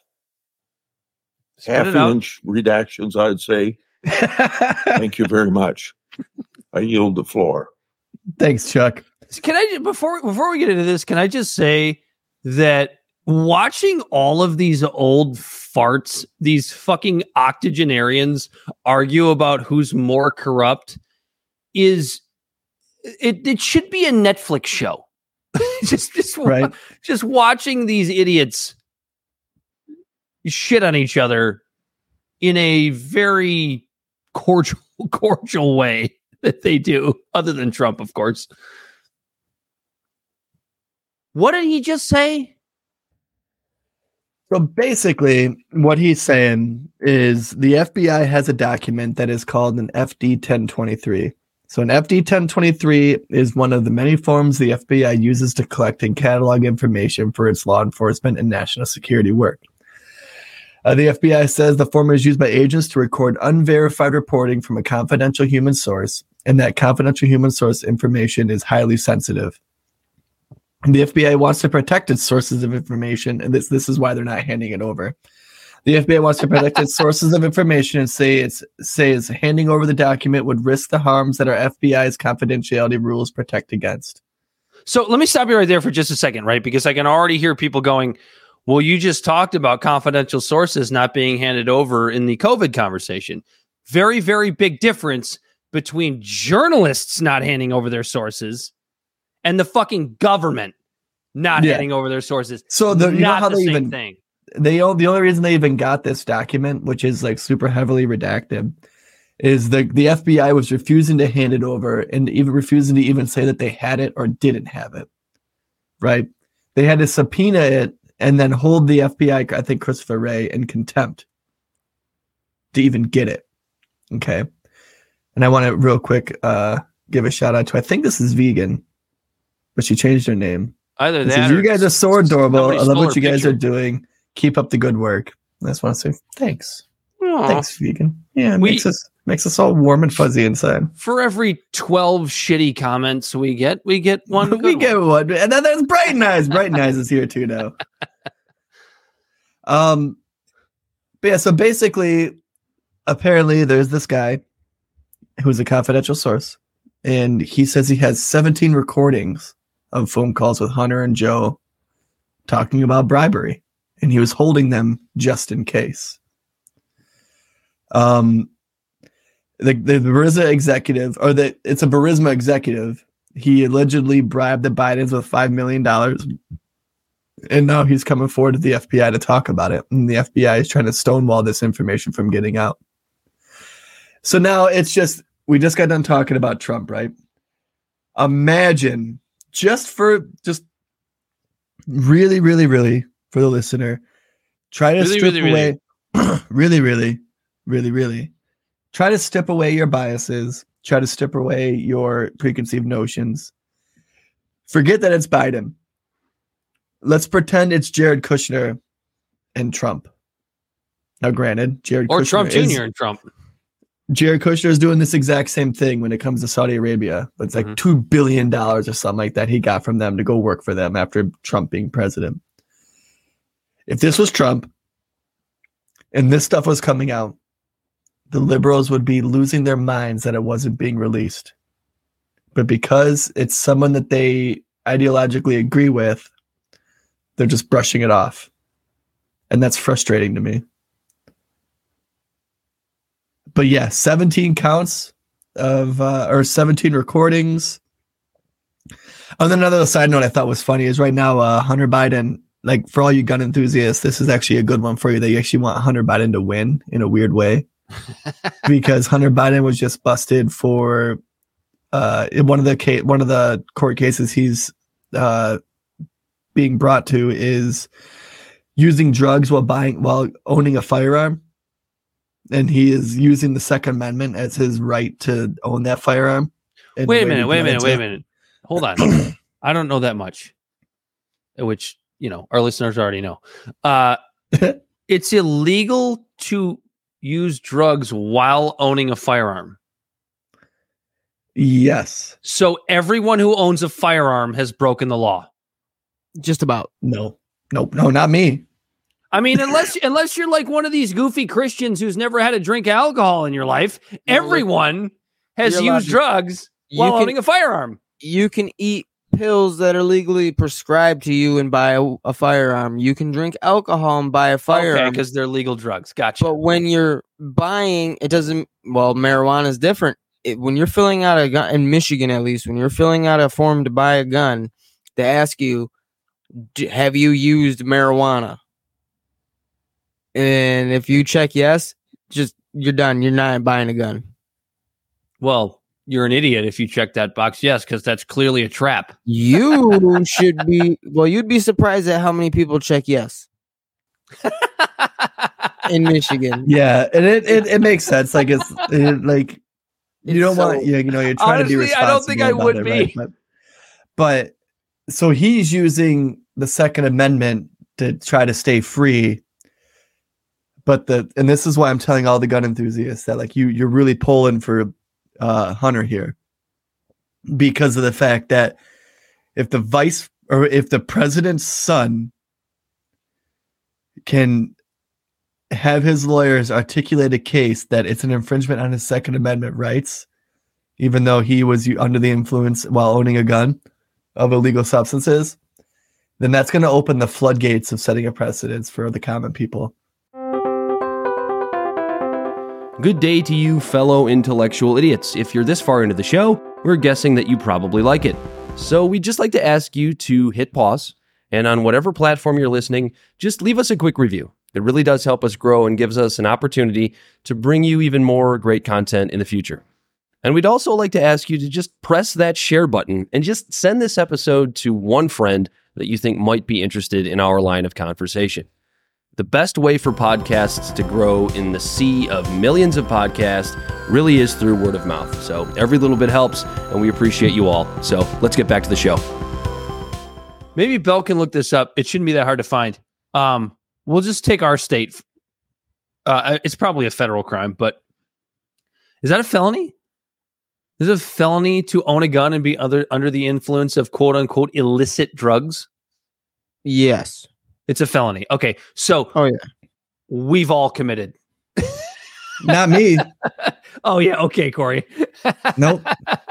Spit half it out. inch redactions, I'd say. Thank you very much. I yield the floor. Thanks, Chuck. Can I before before we get into this? Can I just say that watching all of these old farts, these fucking octogenarians argue about who's more corrupt, is it? It should be a Netflix show. just just Right. just watching these idiots shit on each other in a very cordial cordial way that they do, other than Trump, of course. What did he just say? So basically, what he's saying is the FBI has a document that is called an FD 1023. So, an FD 1023 is one of the many forms the FBI uses to collect and catalog information for its law enforcement and national security work. Uh, the FBI says the form is used by agents to record unverified reporting from a confidential human source, and that confidential human source information is highly sensitive. The FBI wants to protect its sources of information, and this this is why they're not handing it over. The FBI wants to protect its sources of information and say it's says handing over the document would risk the harms that our FBI's confidentiality rules protect against. So let me stop you right there for just a second, right? Because I can already hear people going, Well, you just talked about confidential sources not being handed over in the COVID conversation. Very, very big difference between journalists not handing over their sources and the fucking government not Yeah. handing over their sources. So the, you know not how the they even thing. They o- the only reason they even got this document, which is like super heavily redacted, is the the FBI was refusing to hand it over and even refusing to even say that they had it or didn't have it. Right? They had to subpoena it and then hold the FBI, I think Christopher Wray, in contempt to even get it. Okay. And I want to real quick uh give a shout out to I think this is vegan, but she changed her name. Either It that says, you guys are so adorable. I love what you guys picture." are doing. Keep up the good work. I just want to say thanks. Aw. Thanks, vegan. Yeah, it We- makes us makes us all warm and fuzzy inside. For every 12 shitty comments we get, we get one. we get one. one, and then there's Brighten Eyes. Brighten Eyes is here too now. Um, but yeah. So basically, apparently, there's this guy who's a confidential source, and he says he has 17 recordings of phone calls with Hunter and Joe talking about bribery, and he was holding them just in case. Um, the the Burisma executive, or the it's a Burisma executive. He allegedly bribed the Bidens with five million dollars, and now he's coming forward to the FBI to talk about it. And the FBI is trying to stonewall this information from getting out. So now it's just we just got done talking about Trump, right? imagine just for just really, really, really for the listener, try to Really, strip really, away really, really, really, really try to strip away your biases, try to strip away your preconceived notions. Forget that it's Biden. Let's pretend it's Jared Kushner and Trump. Now, granted, Jared Or Kushner Trump is- Jr. and Trump. Jared Kushner is doing this exact same thing when it comes to Saudi Arabia. It's like Mhm. two billion dollars or something like that he got from them to go work for them after Trump being president. If this was Trump and this stuff was coming out, the liberals would be losing their minds that it wasn't being released. But because it's someone that they ideologically agree with, they're just brushing it off. And that's frustrating to me but yeah, 17 counts of uh, or 17 recordings. And then another side note I thought was funny is right now uh, Hunter Biden, like for all you gun enthusiasts, this is actually a good one for you. That you actually want Hunter Biden to win in a weird way, because Hunter Biden was just busted for uh, in one of the case, one of the court cases he's uh, being brought to is using drugs while buying while owning a firearm and he is using the Second Amendment as his right to own that firearm. Wait a minute, wait a minute, wait a minute. Hold on. I don't know that much. Which, you know, our listeners already know. Uh it's illegal to use drugs while owning a firearm. Yes. So everyone who owns a firearm has broken the law. Just about. No. Nope. No, not me. I mean, unless unless you're like one of these goofy Christians who's never had a drink of alcohol in your life, everyone has used drugs You while can, owning a firearm. you can eat pills that are legally prescribed to you and buy a, a firearm. You can drink alcohol and buy a firearm. because they're legal drugs. Gotcha. But when you're buying, it doesn't. Well, marijuana is different. It, when you're filling out a gun in Michigan, at least, when you're filling out a form to buy a gun, they ask you, "D- "Have you used marijuana?" And if you check yes, just you're done. You're not buying a gun. well, you're an idiot if you check that box. Yes, because that's clearly a trap. You should be. Well, you'd be surprised at how many people check yes in Michigan. Yeah, and it it, it makes sense. Like it's it, like you don't It's want so- you, you know you're trying to be responsible. I don't think I would it, be. right? But, but so he's using the Second Amendment to try to stay free. But the and this is why I'm telling all the gun enthusiasts that like you you're really pulling for uh Hunter here because of the fact that if the vice or if the president's son can have his lawyers articulate a case that it's an infringement on his Second Amendment rights, even though he was under the influence while owning a gun of illegal substances, then that's going to open the floodgates of setting a precedence for the common people. Good day to you, fellow intellectual idiots. If you're this far into the show, we're guessing that you probably like it. So we'd just like to ask you to hit pause, and on whatever platform you're listening, just leave us a quick review. It really does help us grow and gives us an opportunity to bring you even more great content in the future. And we'd also like to ask you to just press that share button and just send this episode to one friend that you think might be interested in our line of conversation. The best way for podcasts to grow in the sea of millions of podcasts really is through word of mouth. So every little bit helps, and we appreciate you all. So let's get back to the show. Maybe Bel can look this up. It shouldn't be that hard to find. Um, we'll just take our state. Uh, it's probably a federal crime, but is that a felony? Is it a felony to own a gun and be other under the influence of quote unquote illicit drugs? Yes. It's a felony. Okay, so Oh, yeah. we've all committed. Not me. Oh yeah, okay, Corey. nope.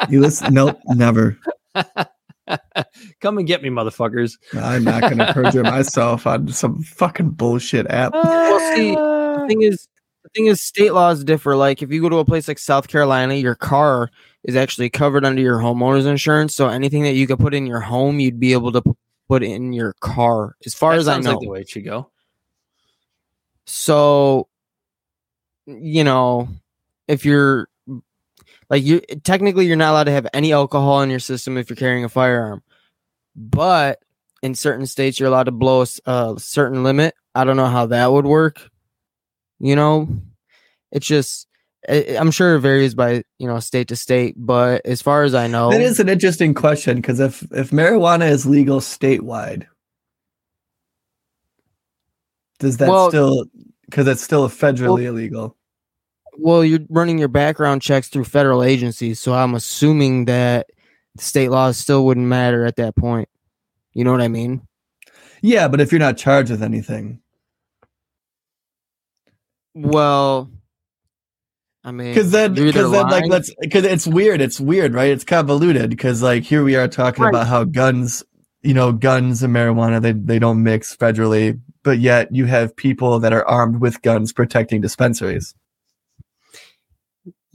You listen. Nope. Never. Come and get me, motherfuckers. I'm not going to perjure myself on some fucking bullshit app. Ah. Well, see, the thing is, the thing is, state laws differ. Like if you go to a place like South Carolina, your car is actually covered under your homeowner's insurance. So anything that you could put in your home, you'd be able to p- put in your car. As far That as I know. like the way it should go. So, you know, if you're Like you technically you're not allowed to have any alcohol in your system if you're carrying a firearm. But in certain states you're allowed to blow a certain limit. I don't know how that would work. You know, it's just I'm sure it varies by, you know, state to state, but as far as I know, That is an interesting question because if if marijuana is legal statewide, does that Well- still because it's still federally illegal? well, you're running your background checks through federal agencies, so I'm assuming that state laws still wouldn't matter at that point. You know what I mean? Yeah, but if you're not charged with anything, Well, I mean, because then because then like lying- let's because it's weird it's weird right it's convoluted because like here we are talking Right. about how guns you know guns and marijuana they they don't mix federally but yet you have people that are armed with guns protecting dispensaries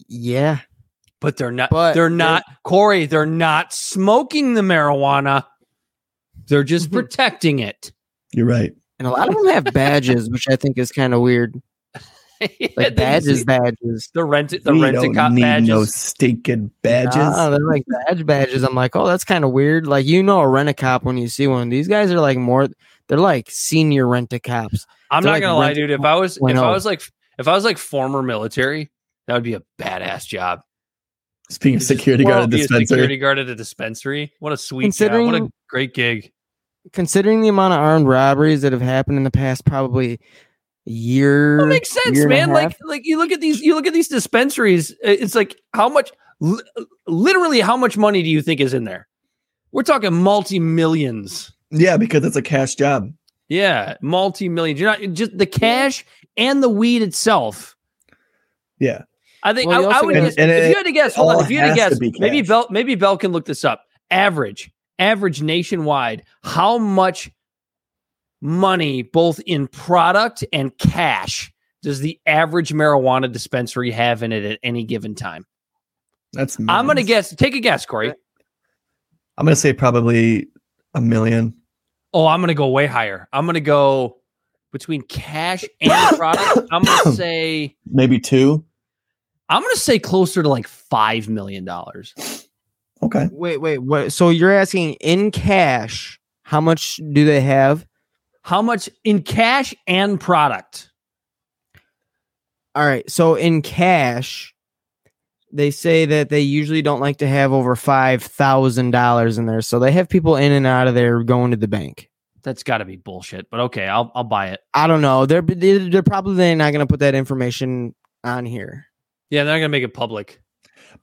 yeah, But they're not. But they're they're- not. Corey, they're not smoking the marijuana. They're just Mhm. protecting it. you're right and a lot of them have badges, which I think is kind of weird. Yeah, Like they- badges, badges. The rent. The we rent a cop need badges. no stinking badges Ah, they're like badge badges. I'm like, oh, that's kind of weird. Like you know, a rent a cop when you see one. These guys are like more. They're like senior rent a cops. I'm They're not like gonna lie, renting dude. If I was, if I was like, if I was like former military, that would be a badass job. speaking of just- security guard at a dispensary security guard at a dispensary. What a sweet job. What a great gig. Considering the amount of armed robberies that have happened in the past, probably year. That makes sense, year and a man. Like, like you look at these, you look at these dispensaries. It's like how much, li- literally, how much money do you think is in there? We're talking multi millions. yeah because it's a cash job Yeah, multi millions. You're not just the cash and the weed itself. yeah I think Well, I, I would. gotta- guess- And- and if it you had to guess, hold on. If you had to has to guess, maybe cash. Bel, maybe Bel can look this up. Average, average nationwide. How much money, both in product and cash, does the average marijuana dispensary have in it at any given time? that's I'm gonna guess. Take a guess, Corey. i'm gonna say probably a million Oh, I'm gonna go way higher. I'm gonna go between cash and product. I'm gonna say. maybe two I'm gonna say closer to like five million dollars. okay Wait, wait, what? So you're asking in cash, how much do they have? How much in cash and product? All right. So in cash, they say that they usually don't like to have over five thousand dollars in there. So they have people in and out of there going to the bank. That's got to be bullshit. But okay, I'll I'll buy it. I don't know. They're they're they're probably not going to put that information on here. Yeah, they're not gonna make it public.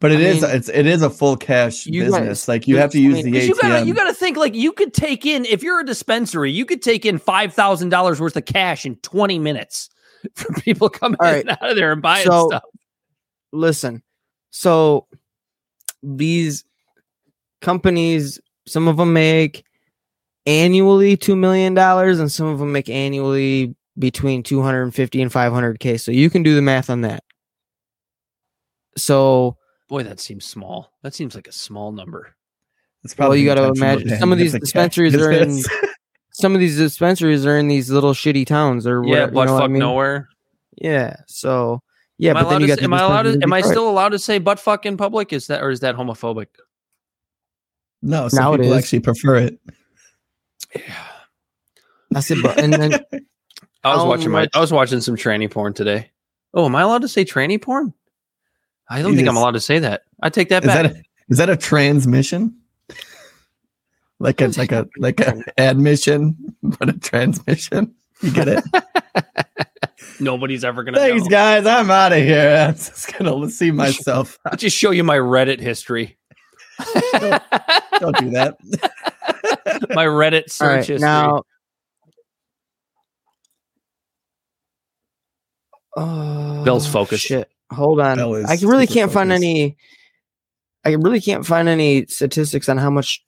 But it I is mean, it's it is a full cash business guys- like you have to I use the 'Cause you gotta atm you gotta think like you could take in if you're a dispensary, you could take in five thousand dollars worth of cash in twenty minutes for people coming right. and out of there and buying So- stuff. Listen, so these companies, some of them make annually two million dollars, and some of them make annually between two hundred and fifty and five hundred k. So you can do the math on that. So Boy, that seems small. That seems like a small number. It's Well, you gotta imagine some of these dispensaries are in- some of these dispensaries are in these little shitty towns or Yeah, whatever, butt you know what fuck I mean? nowhere. Yeah. So yeah, am I but then allowed you to, got say- am I allowed to, am I still allowed to say butt fuck in public? Is that or is that homophobic? no some Now it people actually prefer it Yeah, I said, but and then I was How watching my I was watching some tranny porn today. Oh, am I allowed to say tranny porn? I don't You think I'm allowed to say that. I take that is back. that a, is that a transmission like a like a like a admission but a transmission you get it Nobody's ever gonna thanks know. guys i'm out of here i'm just gonna see myself I'll just show you my Reddit history. don't do that my Reddit search all right, history. now Oh, Bill's focused. Shit. Hold on. I really can't find any I really can't find any statistics on how much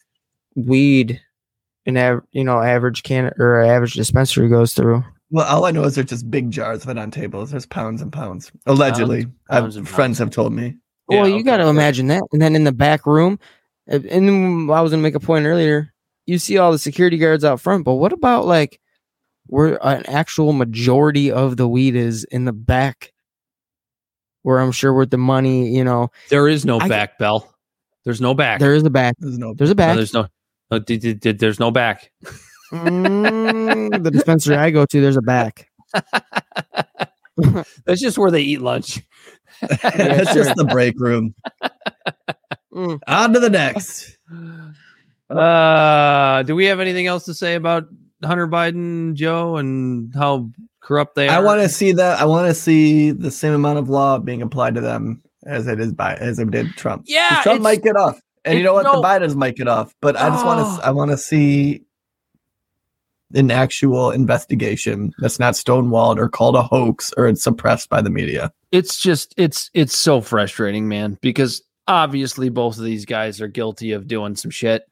weed an av- you know average can or average dispensary goes through. well all i know is they're just big jars of it on tables there's pounds and pounds allegedly pounds I've, and friends pounds. have told me Yeah, well, you okay. got to imagine that. And then in the back room, and then I was going to make a point earlier. You see all the security guards out front, but what about like where an actual majority of the weed is in the back, where I'm sure with the money, you know, There is no I- back, Bel. There's no back. there is a back. There's no. There's a No, back. there's no. no d- d- d- there's no back. Mm, the dispensary I go to, there's a back. That's just where they eat lunch. That's just the break room. Mm. On to the next. Uh, do we have anything else to say about Hunter Biden, Joe, and how corrupt they are? I want to see that. I want to see the same amount of law being applied to them as it is by as it did Trump. Yeah, Trump might get off, and you know what? no. The Bidens might get off. But I just want Oh. Ah. to. I want to see an actual investigation that's not stonewalled or called a hoax or it's suppressed by the media. it's just it's it's so frustrating, man, because obviously both of these guys are guilty of doing some shit.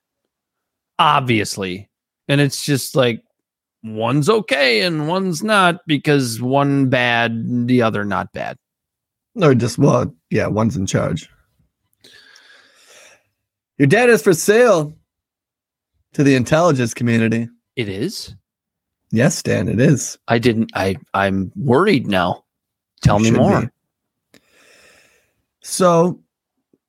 Obviously. And it's just like one's okay and one's not because one bad, the other not bad. No, just well, yeah, one's in charge. Your data is for sale to the intelligence community. It is. Yes, Dan, it is. I didn't I I'm worried now. Tell me more. be. So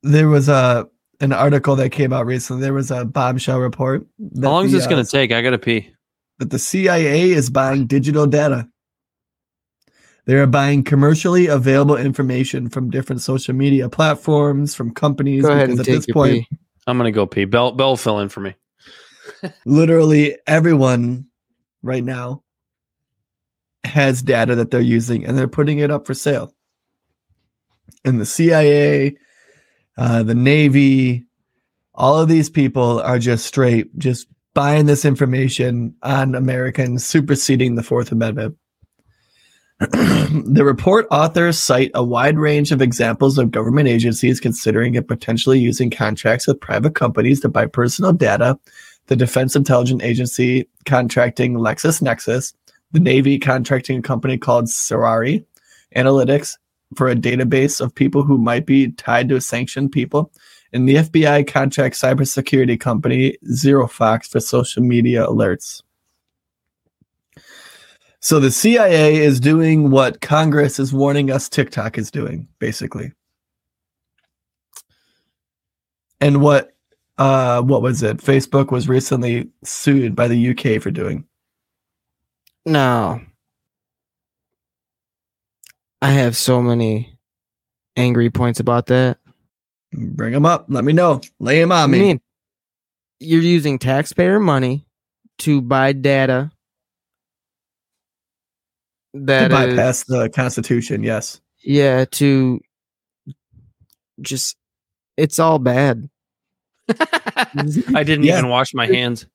there was a an article that came out recently. There was a bombshell report. How long is this uh, going to take? I got to pee. That the CIA is buying digital data. They are buying commercially available information from different social media platforms, from companies. Go ahead and at take this your point, pee. I'm going to go pee. Bel Bel fill in for me. literally everyone right now has data that they're using and they're putting it up for sale. And the CIA, uh, the Navy, all of these people are just straight, just buying this information on Americans, superseding the Fourth Amendment. the report authors cite a wide range of examples of government agencies considering and potentially using contracts with private companies to buy personal data the Defense Intelligence Agency contracting LexisNexis, the Navy contracting a company called Sayari Analytics for a database of people who might be tied to sanctioned people, and the FBI contracts cybersecurity company ZeroFox for social media alerts. So the CIA is doing what Congress is warning us TikTok is doing, basically. And what uh what was it? Facebook was recently sued by the UK for doing. No. I have so many angry points about that. Bring them up. Let me know. Lay them I on me. mean, you're using taxpayer money to buy data to that is- bypass the Constitution. Yes. yeah, to just it's all bad. I didn't Yeah. even wash my hands.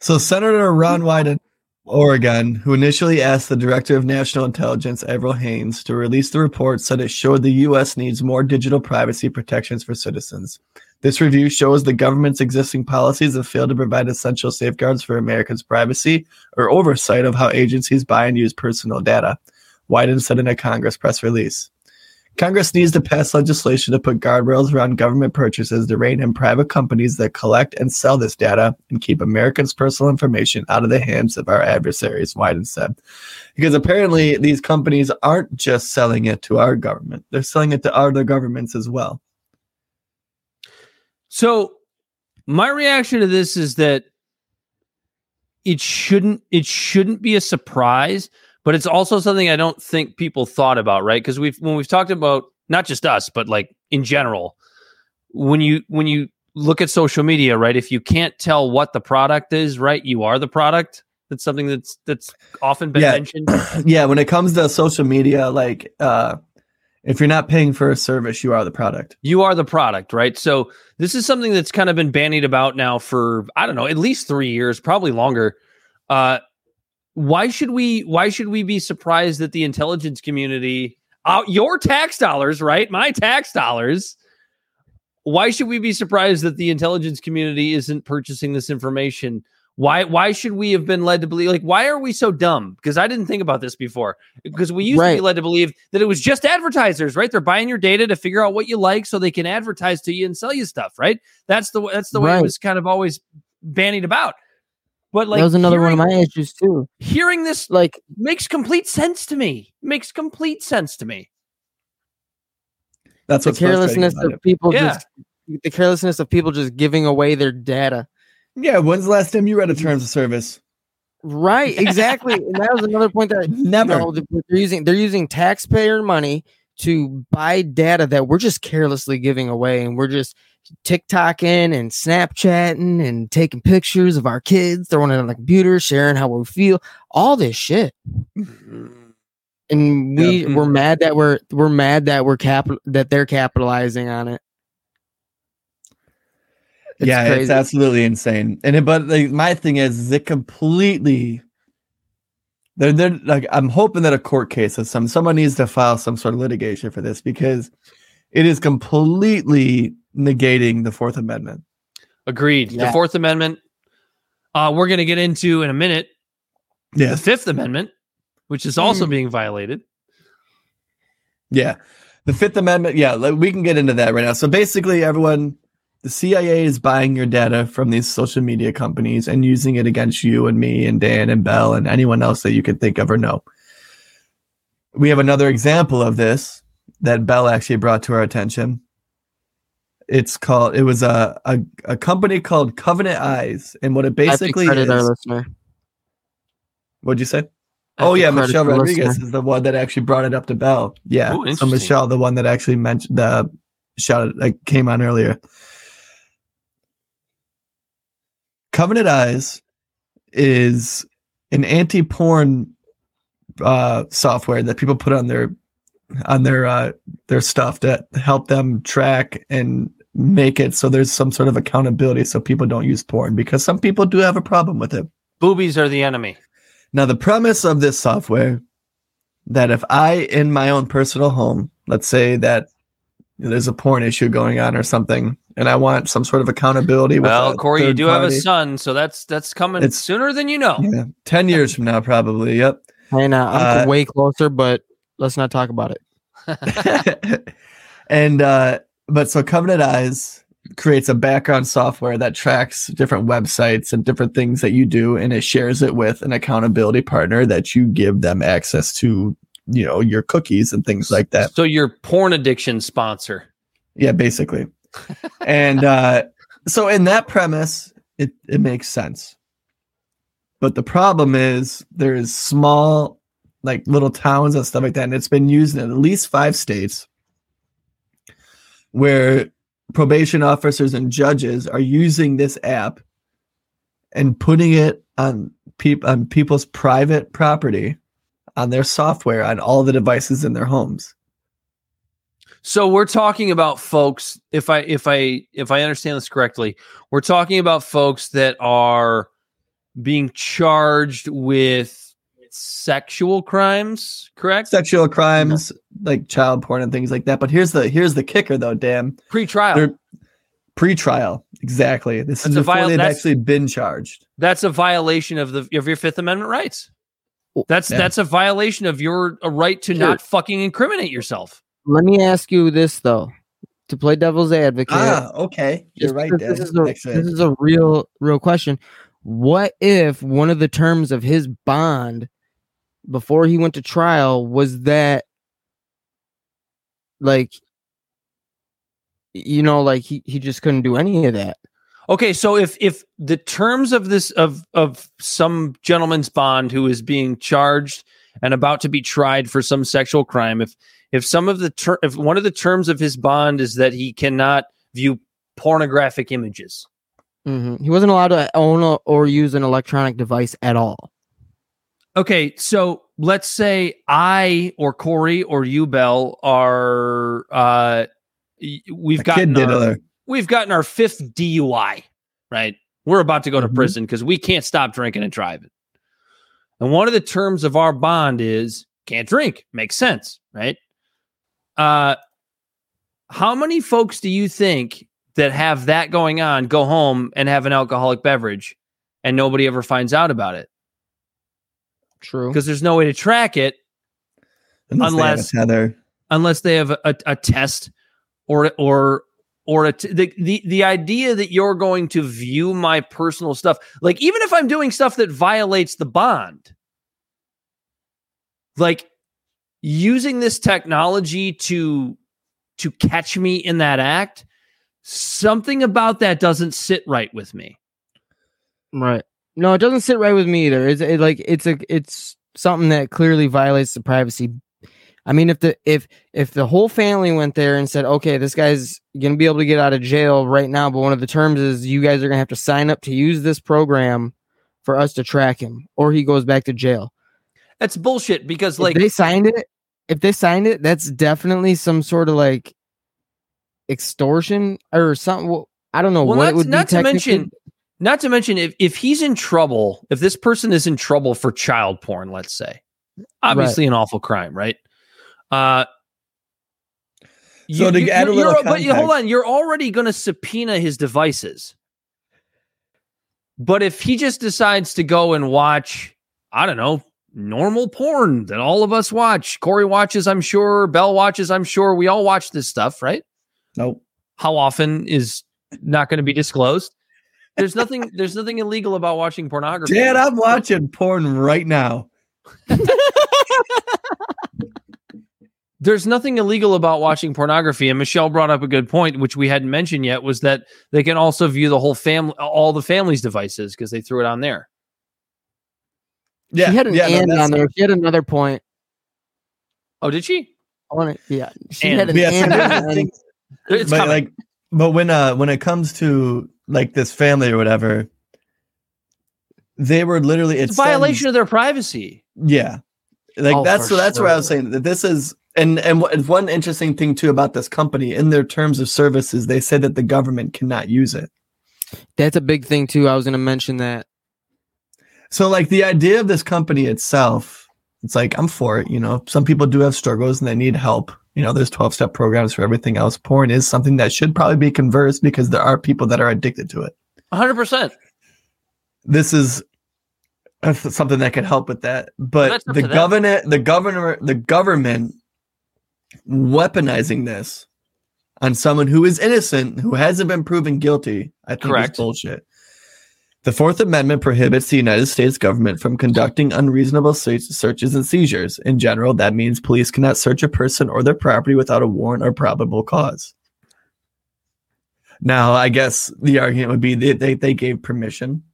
So Senator Ron Wyden, of Oregon, who initially asked the Director of National Intelligence, Avril Haines, to release the report, said it showed the U.S. needs more digital privacy protections for citizens. This review shows the government's existing policies have failed to provide essential safeguards for Americans' privacy or oversight of how agencies buy and use personal data. Wyden said in a Congress press release. Congress needs to pass legislation to put guardrails around government purchases to rein in private companies that collect and sell this data and keep Americans' personal information out of the hands of our adversaries, Wyden said. Because apparently these companies aren't just selling it to our government, they're selling it to other governments as well. So my reaction to this is that it shouldn't it shouldn't be a surprise, but it's also something I don't think people thought about, right? Because we've when we've talked about not just us, but like in general, when you when you look at social media, right? If you can't tell what the product is, right, you are the product. That's something that's that's often been Yeah. mentioned. yeah, when it comes to social media, like uh, if you're not paying for a service, you are the product. You are the product, right? So this is something that's kind of been bandied about now for I don't know, at least three years, probably longer. Uh, why should we? Why should we be surprised that the intelligence community, uh, your tax dollars, right? My tax dollars. Why should we be surprised that the intelligence community isn't purchasing this information? Why? Why should we have been led to believe? Like, why are we so dumb? Because I didn't think about this before. Because we used to be led to believe that it was just advertisers, right? They're buying your data to figure out what you like, so they can advertise to you and sell you stuff, right? That's the that's the way it was kind of always bandied about. But like that was another one of my issues too. hearing this Like makes complete sense to me. Makes complete sense to me. That's the carelessness of it. people Yeah. just the carelessness of people just giving away their data. Yeah, when's the last time you read a terms of service? Right, exactly. and that was another point that Never. you know, they're using they're using taxpayer money to buy data that we're just carelessly giving away and we're just TikToking and Snapchatting and taking pictures of our kids, throwing it on the computer, sharing how we feel, all this shit. Mm-hmm. And we Yeah. we're mad that we're we're mad that we're capital that they're capitalizing on it. It's yeah, it's absolutely insane. And it, but like, my thing is, is it completely. They're, they're like I'm hoping that a court case of some someone needs to file some sort of litigation for this because it is completely negating the Fourth Amendment. Agreed. The Fourth Amendment. Uh, we're going to get into in a minute the Fifth Amendment, which is also Mm. being violated. yeah, the Fifth Amendment. Yeah, like, we can get into that right now. So basically, everyone, the CIA is buying your data from these social media companies and using it against you and me and Dan and Bel and anyone else that you can think of or know. We have another example of this that Bel actually brought to our attention. It's called. It was a a, a company called Covenant Eyes, and what it I have to basically credit our listener. What'd you say? I Oh yeah, Michelle Rodriguez listener. is the one that actually brought it up to Bel. Yeah, Ooh, so. Michelle, the one that actually mentioned the shouted like came on earlier. Covenant Eyes is an anti-porn uh, software that people put on their on their uh, their stuff to help them track and make it so there's some sort of accountability so people don't use porn because some people do have a problem with it. Boobies are the enemy. Now, the premise of this software that if I, in my own personal home, let's say that there's a porn issue going on or something, and I want some sort of accountability. With Well, Corey, you third do have a son, so that's that's coming It's- sooner than you know. Yeah, ten years from now, probably. Yep. I know. I'm Uh, way closer, but let's not talk about it. and uh, but so Covenant Eyes creates a background software that tracks different websites and different things that you do, and it shares it with an accountability partner that you give them access to, you know, your cookies and things like that. So your porn addiction sponsor. Yeah, basically. and uh, so in that premise, it, it makes sense. But the problem is there's small, like little towns and stuff like that, and it's been used in at least five states where probation officers and judges are using this app and putting it on peop- on people's private property on their software on all the devices in their homes. So we're talking about folks. If I if I if I understand this correctly, we're talking about folks that are being charged with sexual crimes. Correct. sexual crimes like child porn and things like that. But here's the here's the kicker though, Damn, Pre-trial. They're pre-trial. Exactly. This That's is a before viol- they've that's- actually been charged. That's a violation of the of your Fifth Amendment rights. That's Yeah. that's a violation of your a right to Sure. not fucking incriminate yourself. Let me ask you this though, to play devil's advocate. Ah, okay. You're right. This is, a, this is a real, real question. What if one of the terms of his bond before he went to trial was that, like, you know, like he, he just couldn't do any of that? Okay, so if if the terms of this of of some gentleman's bond who is being charged and about to be tried for some sexual crime, if if some of the ter- if one of the terms of his bond is that he cannot view pornographic images, Mhm. He wasn't allowed to own a, or use an electronic device at all. Okay, so let's say I or Corey or you, Bel, are uh, we've A gotten our, we've gotten our fifth DUI, right? We're about to go to Mhm. prison because we can't stop drinking and driving. And one of the terms of our bond is can't drink. Makes sense, right? Uh, how many folks do you think that have that going on go home and have an alcoholic beverage and nobody ever finds out about it True. because there's no way to track it Unless, they have a unless- tether. unless they have a, a, a test or or or a t- the, the the idea that you're going to view my personal stuff like even if i'm doing stuff that violates the bond like using this technology to to catch me in that act, something about that doesn't sit right with me. Right. No, it doesn't sit right with me either. It's it, like it's a it's something that clearly violates the privacy. I mean, if the if if the whole family went there and said, "Okay, this guy's gonna be able to get out of jail right now," but one of the terms is you guys are gonna have to sign up to use this program for us to track him, or he goes back to jail. That's bullshit because Like if they signed it, if they signed it, that's definitely some sort of like extortion or something. I don't know Well, what not, it would not be to mention, not to mention, if if he's in trouble, if this person is in trouble for child porn, let's say, obviously an awful crime, right? Uh, So to add a little but you- hold on, you're already going to subpoena his devices. But if he just decides to go and watch, I don't know, normal porn that all of us watch, Corey watches, I'm sure, Bel watches, I'm sure, we all watch this stuff, right? Nope. how often is not going to be disclosed. There's nothing. There's nothing illegal about watching pornography. Dad, I'm watching porn right now. There's nothing illegal about watching pornography. And Michelle brought up a good point, which we hadn't mentioned yet, was that they can also view the whole family, all the family's devices, because they threw it on there. Yeah, she had an yeah, and that's- on there. She had another point. Oh, did she? I want to. Yeah, she And- had an Yeah, so and. here's on the the end. It's but coming. like, but when uh when it comes to like this family or whatever, they were literally it's it's a violation of their privacy. Yeah, like Oh, that's so that's where I was saying that this is and and what- one interesting thing too about this company in their terms of services they said that the government cannot use it. That's a big thing too. I was going to mention that. So like the idea of this company itself, it's like I'm for it. You know, some people do have struggles and they need help. You know, there's 12 step programs for everything else. Porn is something that should probably be conversed because there are people that are addicted to it. 100. percent This is something that could help with that. But up the governor, the governor, the government weaponizing this on someone who is innocent, who hasn't been proven guilty, I think Correct. is bullshit. The Fourth Amendment prohibits the United States government from conducting unreasonable se- searches and seizures. In general, that means police cannot search a person or their property without a warrant or probable cause. Now, I guess the argument would be that they, they gave permission.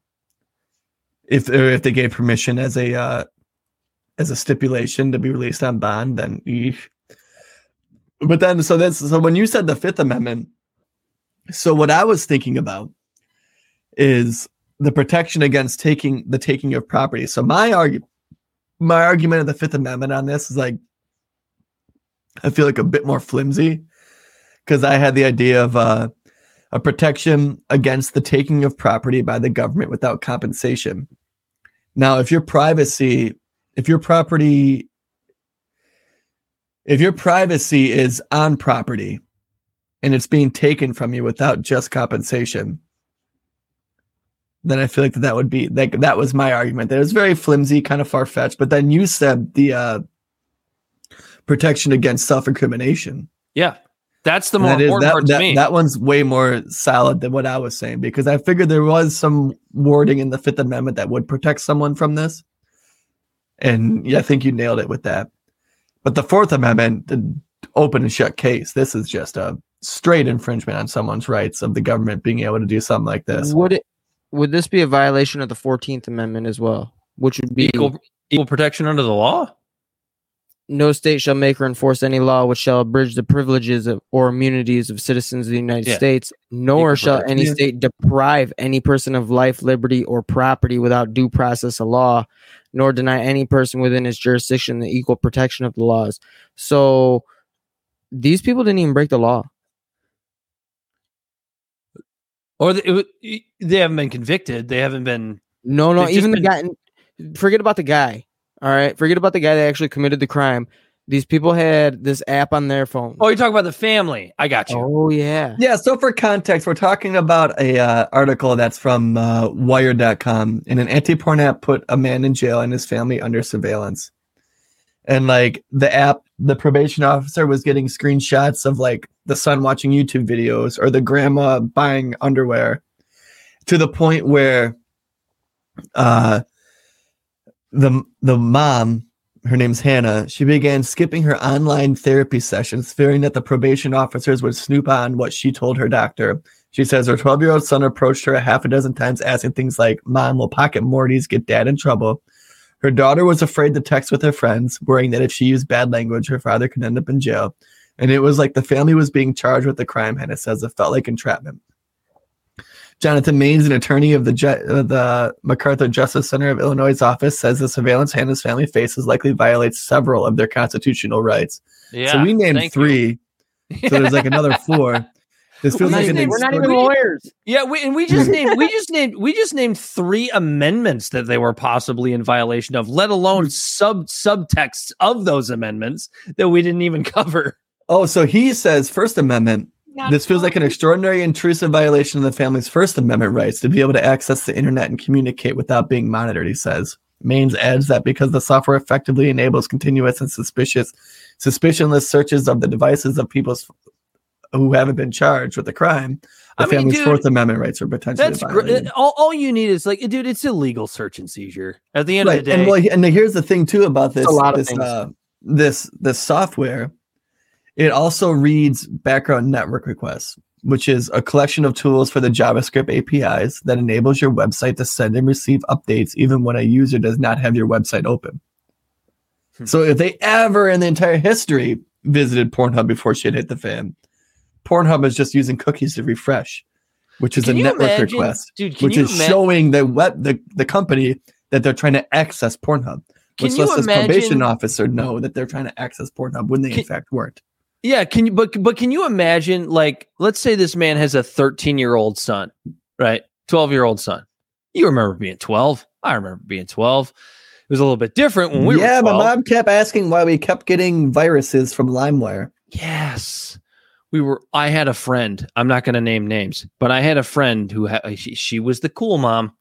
If if they gave permission as a uh, as a stipulation to be released on bond, then eesh. But then, so that's so when you said the Fifth Amendment, so what I was thinking about is the protection against taking the taking of property. So my argument, my argument of the Fifth Amendment on this is like, I feel like a bit more flimsy because I had the idea of uh, a protection against the taking of property by the government without compensation. Now, if your privacy, if your property, if your privacy is on property and it's being taken from you without just compensation, then I feel like that, that would be like that was my argument. That it was very flimsy, kind of far fetched. But then you said the uh, protection against self incrimination. Yeah, that's the more That is important that, part to that, me. that one's way more solid than what I was saying because I figured there was some wording in the Fifth Amendment that would protect someone from this. And yeah, I think you nailed it with that. But the Fourth Amendment, the open and shut case, this is just a straight infringement on someone's rights of the government being able to do something like this. Would it? Would this be a violation of the Fourteenth Amendment as well? Which would be equal equal protection under the law. no state shall make or enforce any law which shall abridge the privileges of, or immunities of citizens of the United Yeah. States, nor Equal shall protection. any state deprive any person of life, liberty, or property without due process of law, nor deny any person within its jurisdiction the equal protection of the laws. So these people didn't even break the law. Or they, it would- they haven't been convicted. They haven't been. No, no, They've just even the guy. Forget about the guy. All right, forget about the guy that actually committed the crime. These people had this app on their phone. Oh, you're talking about the family. I got you. Oh yeah. Yeah, so for context, we're talking about a uh, article that's from uh, Wired.com, and an anti-porn app put a man in jail and his family under surveillance. And like the app, the probation officer was getting screenshots of like the son watching YouTube videos or the grandma buying underwear, to the point where, uh, the the mom her name's Hannah. She began skipping her online therapy sessions, fearing that the probation officers would snoop on what she told her doctor. She says her 12 year old son approached her a half a dozen times, asking things like, Mom, will pocket Mortys get dad in trouble? Her daughter was afraid to text with her friends, worrying that if she used bad language, her father could end up in jail. And it was like the family was being charged with the crime, Hannah says. It felt like entrapment. Jonathan Manes, an attorney of the, Ju- uh, the MacArthur Justice Center of Illinois' office, says the surveillance Hannah's family faces likely violates several of their constitutional rights. Yeah. so we named thank you. three. So there's like another four. This feels We're like not an even- we're not even lawyers. Yeah, we, and we just named we just named we just named three amendments that they were possibly in violation of, let alone sub subtexts of those amendments that we didn't even cover. Oh, so he says First Amendment. This feels like an extraordinary intrusive violation of the family's First Amendment rights to be able to access the internet and communicate without being monitored, he says. Manes adds that because the software effectively enables continuous and suspicious, suspicionless searches of the devices of people who haven't been charged with the crime, the I mean, family's dude, Fourth Amendment rights are potentially That's violated. great. All, all you need is like, dude, it's illegal search and seizure. At the end right. of the day, And well, and here's the thing too about this a lot of this uh, this this software. It also reads background network requests, which is a collection of tools for the JavaScript APIs that enables your website to send and receive updates even when a user does not have your website open. Hmm. So if they ever in the entire history visited Pornhub before shit hit the fan, Pornhub is just using cookies to refresh, which is Can a network imagine- request dude, can which is showing the web the, the company that they're trying to access Pornhub. Can Which lets this probation officer know that they're trying to access Pornhub when they in fact weren't. Yeah, can you but but can you imagine like let's say this man has a 13-year-old son, right? 12-year-old son. You remember being 12. I remember being 12. It was a little bit different when we yeah, were my mom kept asking why we kept getting viruses from LimeWire. Yes. We were I had a friend. I'm not going to name names, but I had a friend who ha- uh, she, she was the cool mom.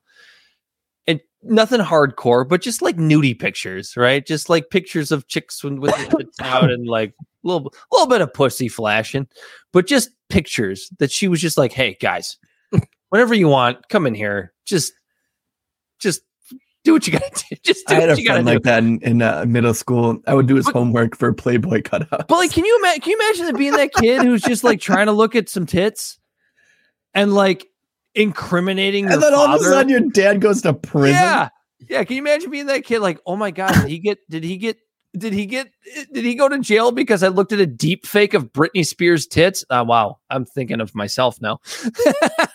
And nothing hardcore, but just like nudie pictures, right? Just like pictures of chicks with, out and like a little little bit of pussy flashing, but just pictures that she was just like, "Hey guys, whenever you want, come in here. Just just do what you got to do. Just do I had a what you to friend do." like that in, in uh, middle school. I would do his But- homework for Playboy cutouts. But like, can you imagine? Can you imagine being that kid who's just like trying to look at some tits and like incriminating and then all of a sudden your dad goes to prison. yeah, yeah. Can you imagine being that kid? Like, oh my god, did he get? Did he get? Did he get? Did he go to jail because I looked at a deep fake of Britney Spears tits? Uh, wow, I'm thinking of myself now.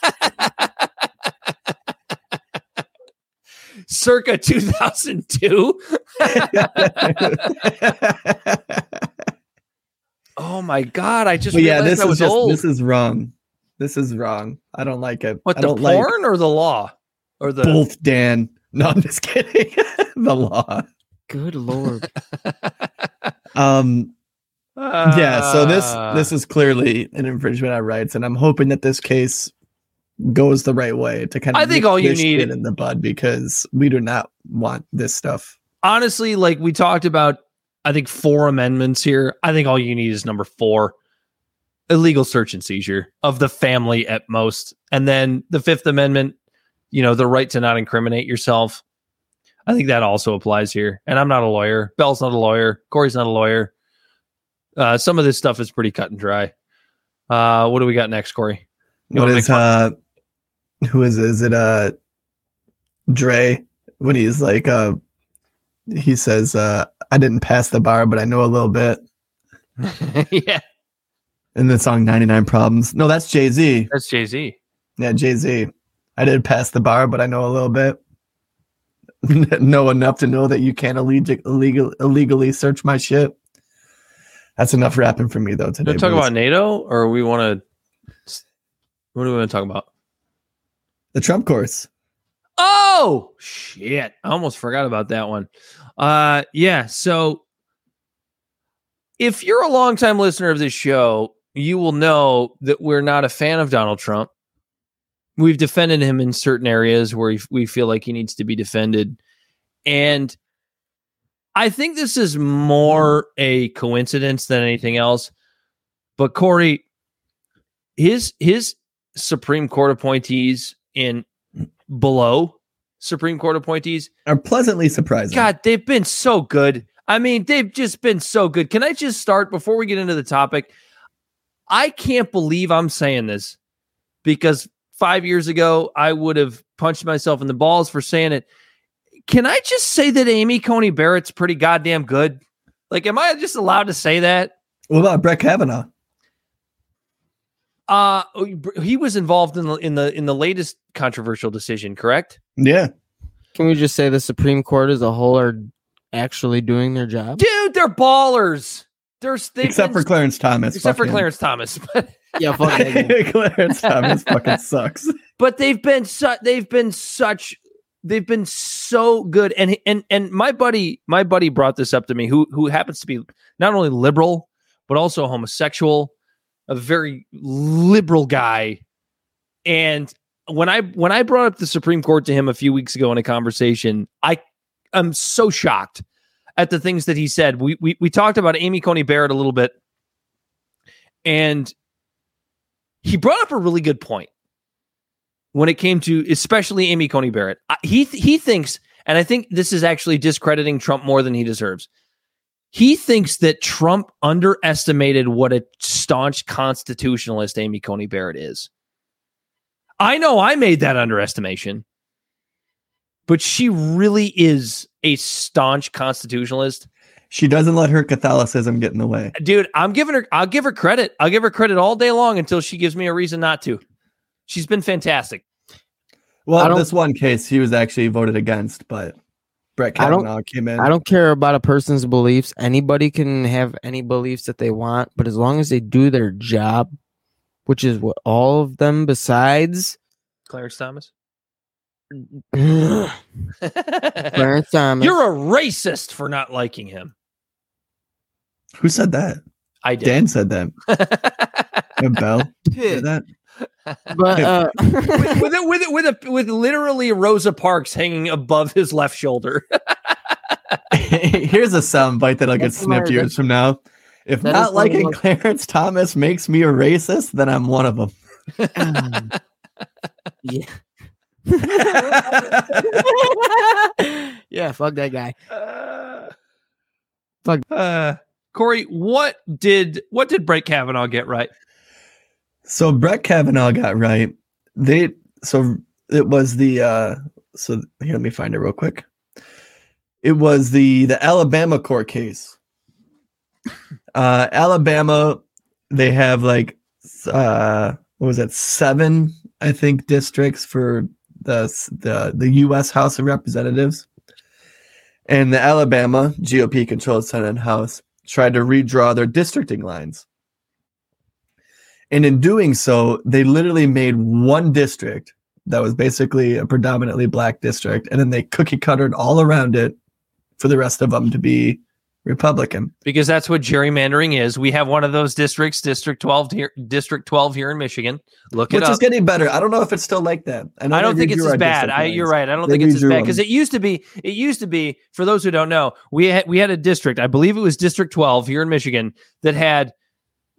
Circa 2002. Oh my god! I just but yeah, realized this I is just old. this is wrong. This is wrong. I don't like it. What I the don't like or the law or the both Dan. No, I'm just kidding. the law. Good lord. Um yeah, so this Ah. this is clearly an infringement on rights, and I'm hoping that this case goes the right way to kind of I think all you need- in the bud because we do not want this stuff. honestly, like we talked about, I think four amendments here. I think all you need is number four illegal search and seizure of the family at most. And then the Fifth Amendment, you know, the right to not incriminate yourself. I think that also applies here. And I'm not a lawyer. Bel's not a lawyer. Corey's not a lawyer. Uh, some of this stuff is pretty cut and dry. Uh, what do we got next, Corey? What is uh who is it? Is it uh Dre when he's like uh he says uh I didn't pass the bar, but I know a little bit. yeah, In the song 99 Problems. No, that's Jay-Z. that's Jay Z. Yeah, Jay-Z. I didn't pass the bar, but I know a little bit. know enough to know that you can't illeg- illegal illegally search my shit. That's enough rapping for me though today. talk about NATO, or we want to? What do we want to talk about? the Trump course. Oh shit! I almost forgot about that one. Uh, yeah. So, if you're a longtime listener of this show, you will know that we're not a fan of Donald Trump. We've defended him in certain areas where we feel like he needs to be defended, and I think this is more a coincidence than anything else. But Corey, his his Supreme Court appointees in below Supreme Court appointees, Are pleasantly surprising. God, they've been so good. I mean, they've just been so good. Can I just start before we get into the topic? I can't believe I'm saying this because five years ago I would have punched myself in the balls for saying it. Can I just say that Amy Coney Barrett's pretty goddamn good? Like, am I just allowed to say that? What about Brett Kavanaugh? Uh he was involved in the in the in the latest controversial decision, correct? Yeah. Can we just say the Supreme Court as a whole are actually doing their job? Dude, they're ballers. They've Except been- for Clarence Thomas. except for him. Clarence Thomas. Yeah, fuck. Clarence Thomas fucking sucks. but they've been su- they've been such they've been so good and and and my buddy my buddy brought this up to me who who happens to be not only liberal but also homosexual a very liberal guy and when i when i brought up the supreme court to him a few weeks ago in a conversation i am so shocked at the things that he said we we, we talked about amy coney barrett a little bit and he brought up a really good point when it came to especially Amy Coney Barrett. He he thinks, and I think this is actually discrediting Trump more than he deserves. He thinks that Trump underestimated what a staunch constitutionalist Amy Coney Barrett is. I know I made that underestimation, but she really is a staunch constitutionalist. She doesn't let her Catholicism get in the way. Dude, I'm giving her I'll give her credit. I'll give her credit all day long until she gives me a reason not to. She's been fantastic. Well, don't- this one case he was actually voted against, but Brett I don't- Kavanaugh came in. I don't care about a person's beliefs. Anybody can have any beliefs that they want, but as long as they do their job, which is what all of them besides Clarence Thomas. Clarence Thomas. You're a racist for not liking him. Who said that? I did. Dan said that. And Bel said that. But uh, with, with with with a, with literally Rosa Parks hanging above his left shoulder. Here's a sound bite that'll get That's snipped years from now. If That is not one of liking those- Clarence Thomas makes me a racist, then I'm one of them. yeah. yeah, fuck that guy. Fuck. Uh, Corey, what did what did Brett Kavanaugh get right? So Brett Kavanaugh got right. They so it was the uh so here let me find it real quick. It was the the Alabama court case. Uh Alabama they have like uh what was that seven I think districts for the the the US House of Representatives. And the Alabama GOP controlled Senate and House tried to redraw their districting lines. And in doing so, they literally made one district that was basically a predominantly black district, and then they cookie cuttered all around it for the rest of them to be Republican. Because that's what gerrymandering is. We have one of those districts, District 12 here, District 12 here in Michigan. Look it Which is getting better. I don't know if it's still like that. know I don't think it's as bad. I, you're right. I don't They think it's as bad because it used to be. It used to be. For those who don't know, we had we had a district. I believe it was District 12 here in Michigan that had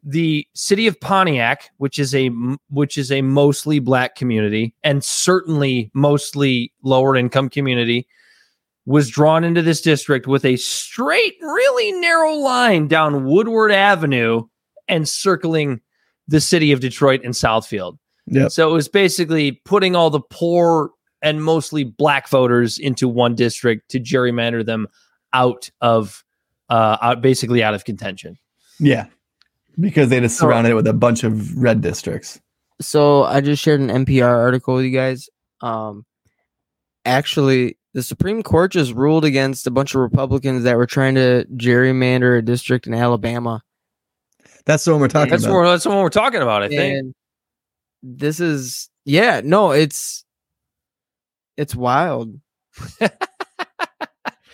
the city of Pontiac, which is a which is a mostly black community and certainly mostly lower income community, was drawn into this district with a straight, really narrow line down Woodward Avenue and circling the city of Detroit and Southfield. Yep. So it was basically putting all the poor and mostly black voters into one district to gerrymander them out of uh out basically out of contention. Yeah. Because they just surrounded it with a bunch of red districts. So I just shared an NPR article with you guys. Um, actually, the Supreme Court just ruled against a bunch of Republicans that were trying to gerrymander a district in Alabama. That's the one we're talking That's about. what that's what we're talking about, I think. This is yeah, no, it's it's wild.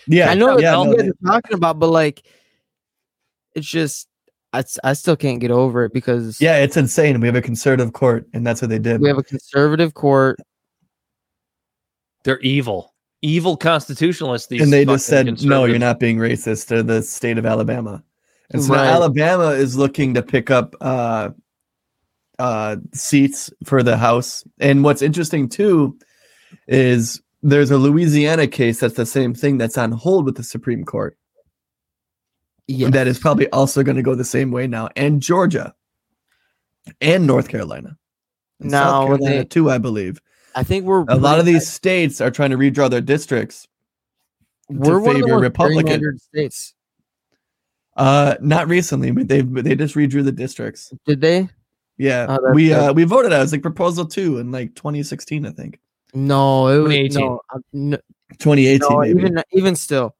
yeah. I know yeah, what no, you guys are talking about, but like, it's just I, s- I still can't get over it because yeah, it's insane. We have a conservative court, and that's what they did. we have a conservative court. They're evil. Evil constitutionalists. These and they just said, "No, you're not being racist." To the state of Alabama, and so now Right. Alabama is looking to pick up uh, uh, seats for the House. And what's interesting too is there's a Louisiana case that's the same thing that's on hold with the Supreme Court. Yes. that is probably also going to go the same way now, and Georgia, and North Carolina, and Now, South Carolina they- too, I believe. I think we're A lot of pretty- these states are trying to redraw their districts. we're one of the favor most Republican. states. Uh, not recently, but they they just redrew the districts. Did they? Yeah, Oh, we good. uh we voted as like proposal two in like 2016, I think. No, it was 2018. no, uh, no, 2018, no maybe. even even still.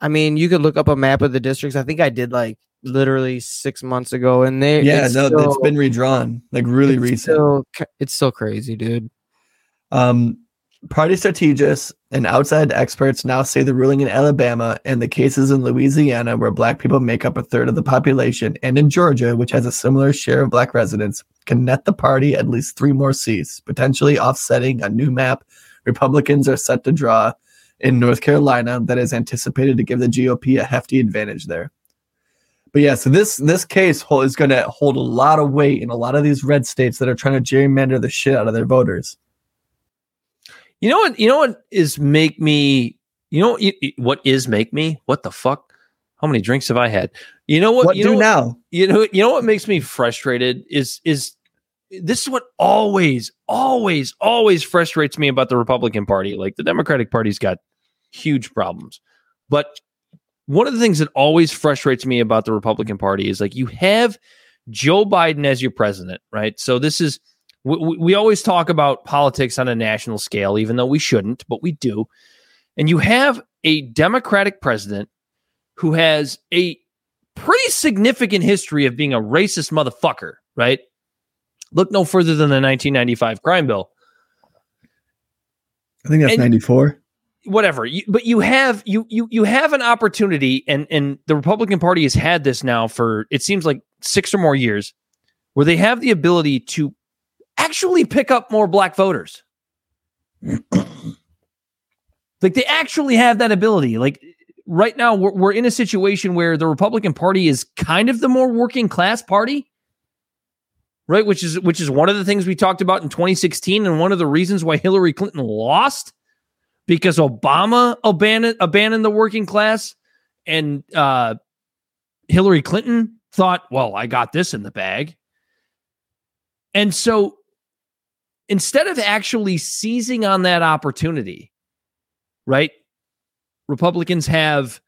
I mean, you could look up a map of the districts. I think I did like literally six months ago, and they yeah, it's no, still, it's been redrawn like really it's recent. Still, it's still crazy, dude. Um, party strategists and outside experts now say the ruling in Alabama and the cases in Louisiana, where black people make up a third of the population, and in Georgia, which has a similar share of black residents, can net the party at least three more seats, potentially offsetting a new map Republicans are set to draw in North Carolina that is anticipated to give the GOP a hefty advantage there. But yeah, so this this case is going to hold a lot of weight in a lot of these red states that are trying to gerrymander the shit out of their voters. You know what? You know what is make me. You know what- what is make me? What the fuck? How many drinks have I had? You know what? What you do know, now? You know. You know what makes me frustrated is is this is what always, always, always frustrates me about the Republican Party. Like the Democratic Party's got huge problems, but one of the things that always frustrates me about the Republican Party is like you have Joe Biden as your president, right? So this is we, we always talk about politics on a national scale, even though we shouldn't, but we do. And you have a Democratic president who has a pretty significant history of being a racist motherfucker, right? Look no further than the 1995 crime bill. I think that's And- 94. whatever you, but you have you you you have an opportunity and and the republican party has had this now for it seems like six or more years where they have the ability to actually pick up more black voters like they actually have that ability like right now we're, we're in a situation where the republican party is kind of the more working class party right which is which is one of the things we talked about in 2016 and one of the reasons why hillary clinton lost because Obama abandoned abandoned the working class, and uh, Hillary Clinton thought, "Well, I got this in the bag," and so instead of actually seizing on that opportunity, right? Republicans have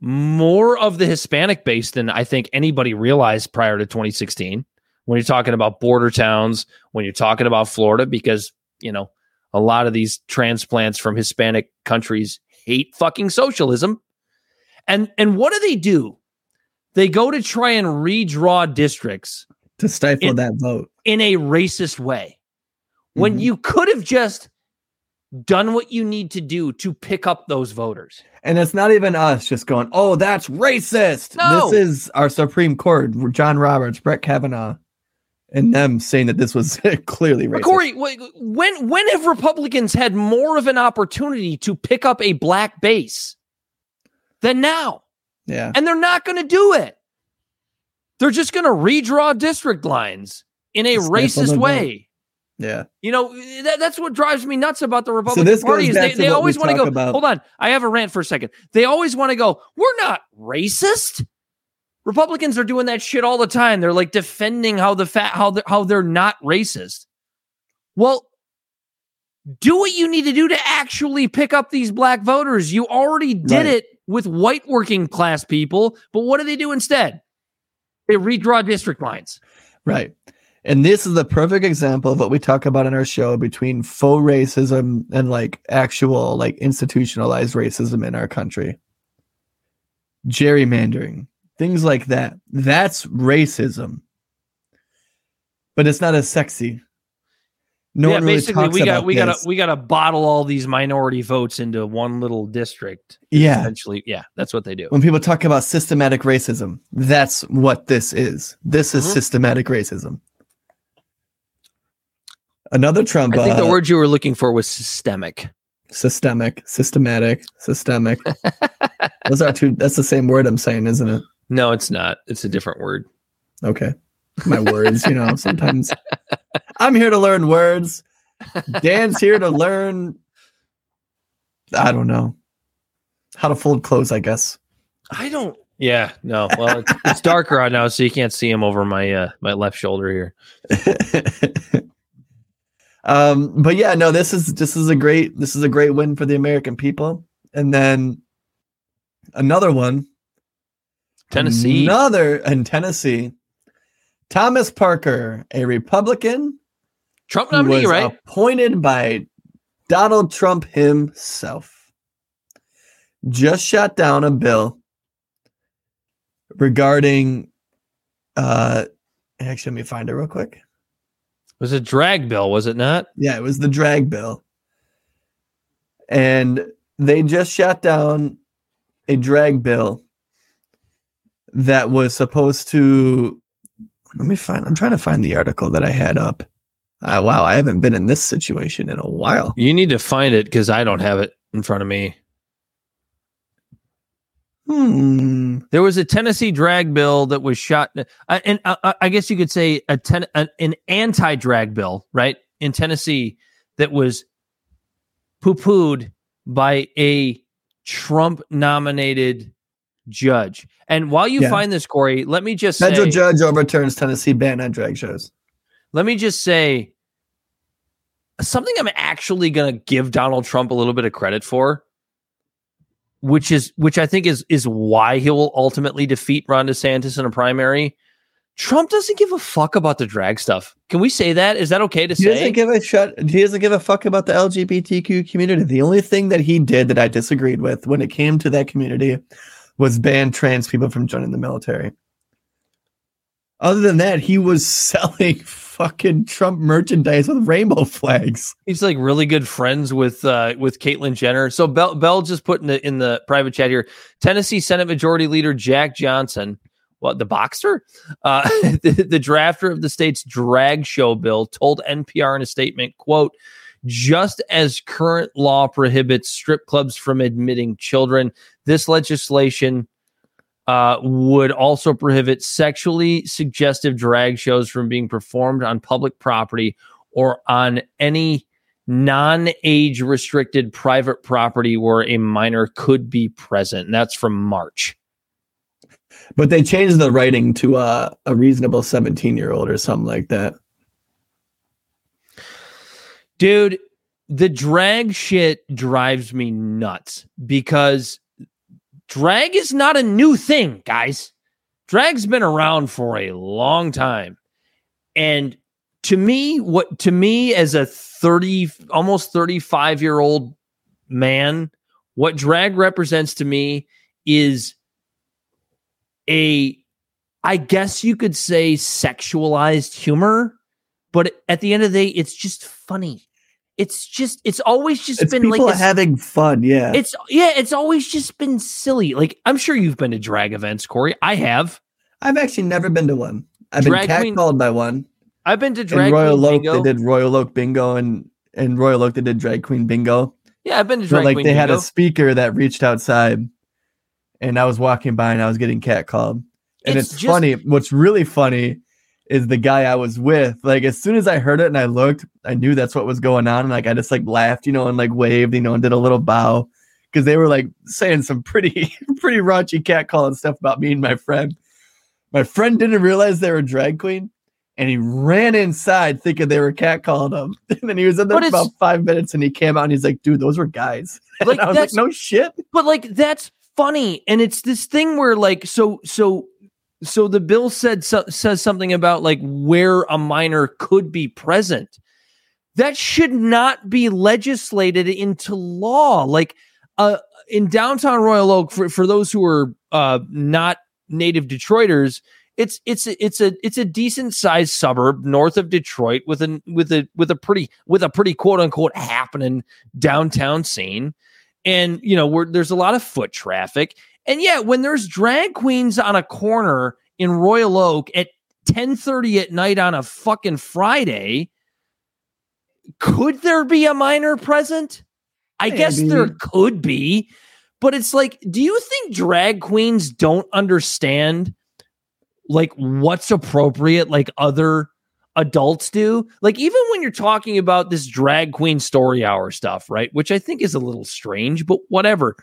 more of the Hispanic base than I think anybody realized prior to 2016. When you're talking about border towns, when you're talking about Florida, because you know a lot of these transplants from Hispanic countries hate fucking socialism. And and what do they do? They go to try and redraw districts To stifle It- that vote. in a racist way. When Mhm. you could have just done what you need to do to pick up those voters. And it's not even us just going, oh, that's racist. No. This is our Supreme Court, John Roberts, Brett Kavanaugh, and them saying that this was clearly racist. Corey, when when have Republicans had more of an opportunity to pick up a black base than now? yeah. and they're not going to do it. They're just going to redraw district lines in a racist way. Yeah. You know, that, that's what drives me nuts about the Republican this Party. Is they, they always want to go. about- Hold on, I have a rant for a second. They always want to go. We're not racist. Republicans are doing that shit all the time. They're like defending how the fat how they how they're not racist. Well, do what you need to do to actually pick up these black voters. You already did Right. it with white working class people, but what do they do instead? They redraw district lines. Right. And this is the perfect example of what we talk about in our show between faux racism and like actual, like institutionalized racism in our country. Gerrymandering, things like that. That's racism. But it's not as sexy. No yeah, one really basically we got we got we got to bottle all these minority votes into one little district. Yeah. Essentially, yeah, that's what they do. when people talk about systematic racism, that's what this is. This is Mhm. systematic racism. Another Trump. I think the uh, word you were looking for was systemic. systemic, systematic, systemic. Those are two. That's the same word I'm saying, isn't it? No, it's not. It's a different word. Okay, my words. You know, sometimes I'm here to learn words. Dan's here to learn. I don't know how to fold clothes. I guess. I don't. Yeah, no. Well, it's, it's darker out now, so you can't see him over my uh, my left shoulder here. um, but yeah, no, this is this is a great this is a great win for the American people. And then another one, Tennessee. another in Tennessee. Thomas Parker, a Republican, Trump nominee, was right? appointed by Donald Trump himself, just shot down a bill regarding. Uh, actually, let me find it real quick. It was a drag bill, was it not? Yeah, it was the drag bill. And they just shot down a drag bill that was supposed to let me find I'm trying to find the article that I had up. Uh, wow, I haven't been in this situation in a while. You need to find it because I don't have it in front of me. Hmm. There was a Tennessee drag bill that was shot, uh, and uh, I guess you could say a ten, an, an anti-drag bill, right, in Tennessee that was poo-pooed by a Trump-nominated judge. And while you Yeah. find this, Corey, let me just Federal say, judge overturns Tennessee ban on drag shows. let me just say something I'm actually going to give Donald Trump a little bit of credit for, which is which I think is is why he will ultimately defeat Ron DeSantis in a primary. Trump doesn't give a fuck about the drag stuff. Can we say that? Is that okay to He say? doesn't give a shut. He doesn't give a fuck about the LGBTQ community. The only thing that he did that I disagreed with when it came to that community was ban trans people from joining the military. Other than that, he was selling fucking Trump merchandise with rainbow flags. He's like really good friends with uh, with Caitlyn Jenner. So Bel Bel just put in the in the private chat here. Tennessee Senate Majority Leader Jack Johnson, what the boxer, uh, the, the drafter of the state's drag show bill, told NPR in a statement, "quote." Just as current law prohibits strip clubs from admitting children, this legislation uh, would also prohibit sexually suggestive drag shows from being performed on public property or on any non age restricted private property where a minor could be present. And that's from March. But they changed the writing to uh, a reasonable 17 year old or something like that. Dude, the drag shit drives me nuts because drag is not a new thing, guys. Drag's been around for a long time. And to me, what to me as a 30 almost 35 year old man, what drag represents to me is a I guess you could say sexualized humor, but at the end of the day, it's just funny. It's just it's always just It's been people like a- having fun. Yeah. it's yeah, it's always just been silly. Like I'm sure you've been to drag events, Corey. I have. I've actually never been to one. I've Drag been catcalled by one. I've been to drag in Royal queen Oak, bingo. they did Royal Oak bingo, and in Royal Oak they did drag queen bingo. yeah, I've been to So drag like queen they had a speaker that reached outside, and I was walking by and I was getting catcalled. And It's it's, just- funny. What's really funny is the guy I was with. Like as soon as I heard it and I looked, I knew that's what was going on. And like I just like laughed, you know, and like waved, you know, and did a little bow because they were like saying some pretty pretty raunchy catcalling stuff about me and my friend. My friend didn't realize they were a drag queen. And he ran inside thinking they were catcalling him. And then he was in there for about five minutes and he came out and he's like, dude, those were guys. Like and I was like, no shit. but like that's funny and it's this thing where like so so so the bill said so, says something about like where a minor could be present. That should not be legislated into law. Like uh in downtown royal oak for, for those who are uh not native detroiters it's it's it's a it's a decent sized suburb north of detroit with a with a with a pretty with a pretty quote unquote happening downtown scene. And you know where there's a lot of foot traffic and yeah when there's drag queens on a corner in royal oak at 10:30 at night on a fucking friday could there be a minor present i guess there could be but it's like do you think drag queens don't understand like what's appropriate like other adults do. Like even when you're talking about this drag queen story hour stuff, right? Which I think is a little strange, but whatever.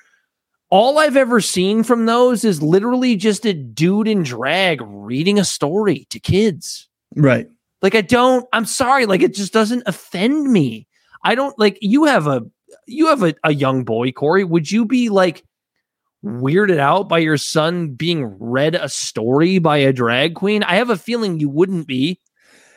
All I've ever seen from those is literally just a dude in drag reading a story to kids. Right. Like I don't, I'm sorry, like it just doesn't offend me. I don't like you have a you have a, a young boy, Corey. Would you be like weirded out by your son being read a story by a drag queen? I have a feeling you wouldn't be.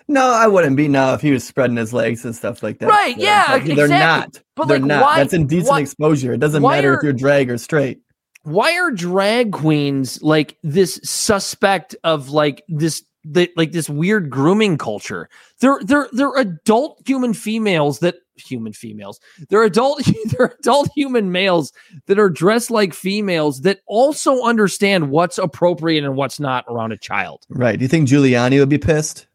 No, I wouldn't be now if he was spreading his legs and stuff like that. Right, So, yeah, but They're not. But, they're like, not. why- That's indecent why- exposure. It doesn't matter are- if you're drag or straight. Why are drag queens like this suspect of like this the, like this weird grooming culture? They're they're they're adult human females that human females. They're adult they're adult human males that are dressed like females that also understand what's appropriate and what's not around a child. Right. Do you think Giuliani would be pissed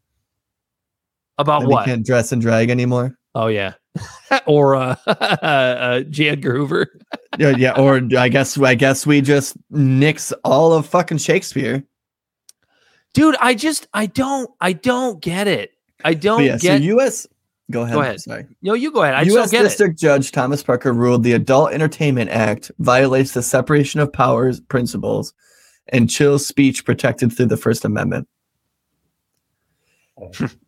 About that what? he can't dress and drag anymore? Oh yeah. or uh, uh J. Edgar Hoover. yeah, yeah. Or I guess I guess we just nix all of fucking Shakespeare. Dude, I just I don't I don't get it. I don't But yeah, get so U.S. Go ahead. Go ahead. Sorry. No, you go ahead. I just U.S. don't get it. District Judge Thomas Parker ruled the Adult Entertainment Act violates the separation of powers principles and chills speech protected through the First Amendment.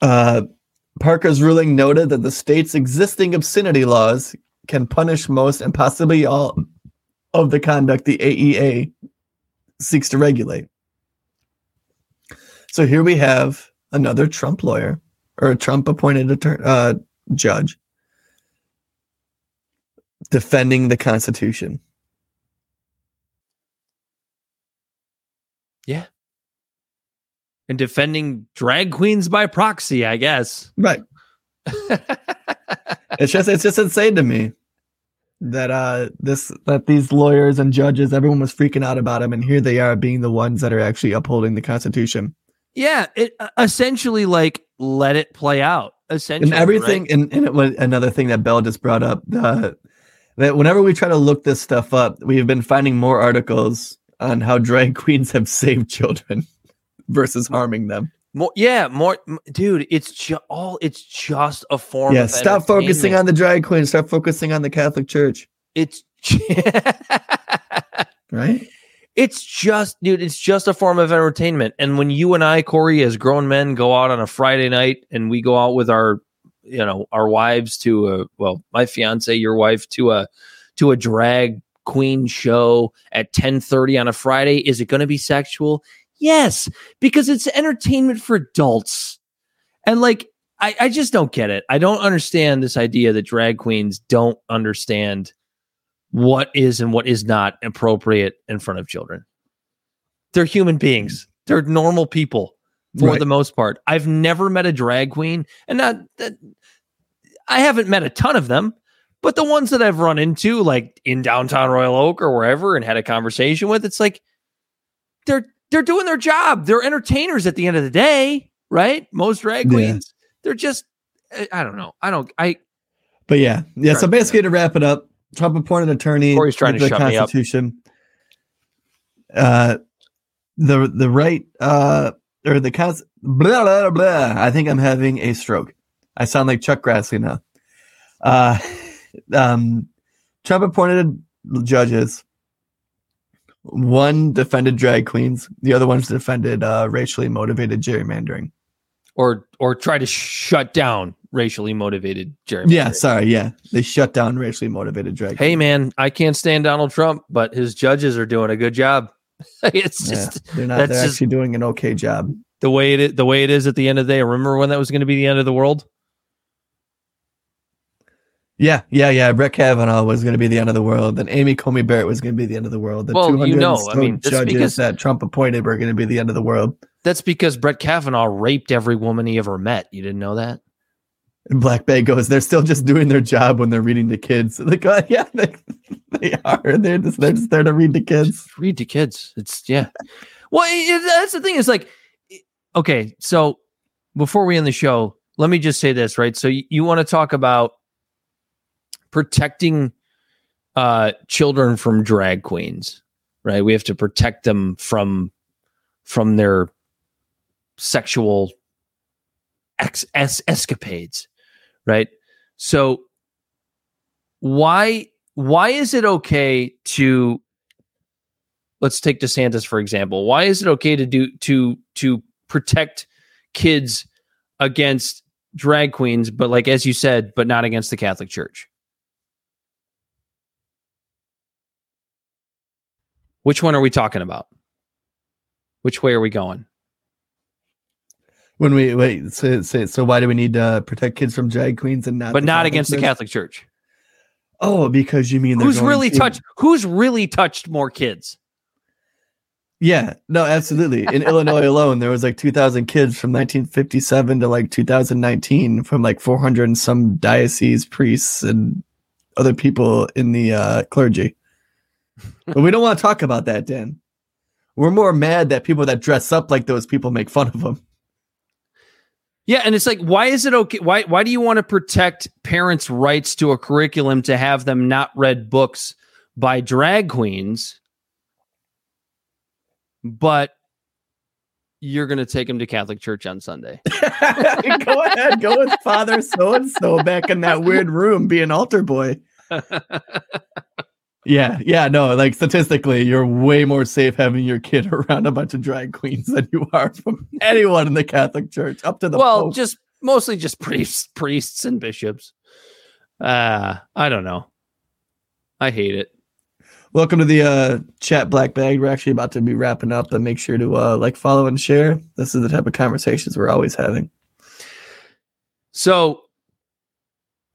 uh, Parker's ruling noted that the state's existing obscenity laws can punish most and possibly all of the conduct the AEA seeks to regulate. So here we have another Trump lawyer or a Trump appointed uh, judge defending the Constitution. And defending drag queens by proxy, I guess. Right. It's just it's just insane to me that uh this that these lawyers and judges everyone was freaking out about him and here they are being the ones that are actually upholding the Constitution. yeah, it uh, essentially like let it play out. Essentially, and everything right? and, and it was another thing that Bel just brought up uh, that whenever we try to look this stuff up, we've been finding more articles on how drag queens have saved children versus harming them. More, yeah, more, dude. It's just all. It's just a form. yeah, of stop focusing on the drag queen. Start focusing on the Catholic Church. It's. Right? It's just, dude, it's just a form of entertainment. And when you and I, Corey, as grown men, go out on a Friday night and we go out with our, you know, our wives to a, well, my fiance, your wife, to a, to a drag queen show at 1030 on a Friday, is it going to be sexual? Yes, because it's entertainment for adults. And like, I, I just don't get it. I don't understand this idea that drag queens don't understand what is and what is not appropriate in front of children. They're human beings. They're normal people for Right. the most part. I've never met a drag queen, and not that I haven't met a ton of them, but the ones that I've run into, like in downtown Royal Oak or wherever, and had a conversation with, it's like they're they're doing their job. They're entertainers at the end of the day, right? Most drag Yeah. queens, they're just I- I don't know. I don't. I But yeah, yeah. So basically, to wrap it up, Trump appointed attorney. Corey's trying to the shut me up. Constitution. Uh, the the right uh or the cons blah blah blah. I think I'm having a stroke. I sound like Chuck Grassley now. Uh, um, Trump appointed judges. One defended drag queens. The other one's defended uh, racially motivated gerrymandering. or or try to shut down racially motivated gerrymandering. Yeah, sorry. Yeah, they shut down racially motivated drag. Hey man, I can't stand Donald Trump, but his judges are doing a good job. it's Yeah, just they're not. They're just- actually doing an okay job. the way it is, the way it is at the end of the day. Remember when that was going to be the end of the world? Yeah, yeah, yeah. Brett Kavanaugh was going to be the end of the world, and Amy Coney Barrett was going to be the end of the world. The Well, you know, I mean, so judges because- that Trump appointed were going to be the end of the world. That's because Brett Kavanaugh raped every woman he ever met. You didn't know that? And Black Bay goes, they're still just doing their job when they're reading to kids. Like, oh, yeah, they, they are. They're just they're just there to read to kids. Read to kids. It's yeah. Well, it- that's the thing. Is like, okay. So before we end the show, let me just say this, right? So you, you want to talk about protecting uh children from drag queens, right? We have to protect them from from their sexual ex- es- escapades, right? So why why is it okay to let's take DeSantis for example. Why is it okay to do to to protect kids against drag queens, but like as you said, but not against the Catholic Church? Which one are we talking about? Which way are we going? When we wait, so, so, so why do we need to protect kids from drag queens and not? But not Catholic against the Catholic Church. Oh, because you mean Who's really to- touched? Who's really touched more kids? Yeah, no, absolutely. In Illinois alone, there was like 2,000 kids from 1957 to like 2019 from like 400 and some diocese priests and other people in the uh, clergy. But we don't want to talk about that, Dan. We're more mad that people that dress up like those people make fun of them. Yeah, and it's like, why is it okay? Why why do you want to protect parents' rights to a curriculum to have them not read books by drag queens, but you're going to take them to Catholic church on Sunday? go ahead, go with Father so and so back in that weird room being altar boy. Yeah, yeah, no, like statistically, you're way more safe having your kid around a bunch of drag queens than you are from anyone in the Catholic Church, up to the well, Pope. just mostly just priests, priests and bishops. Uh, I don't know. I hate it. Welcome to the uh, chat Black Bag. We're actually about to be wrapping up, but make sure to uh, like, follow, and share. This is the type of conversations we're always having. So,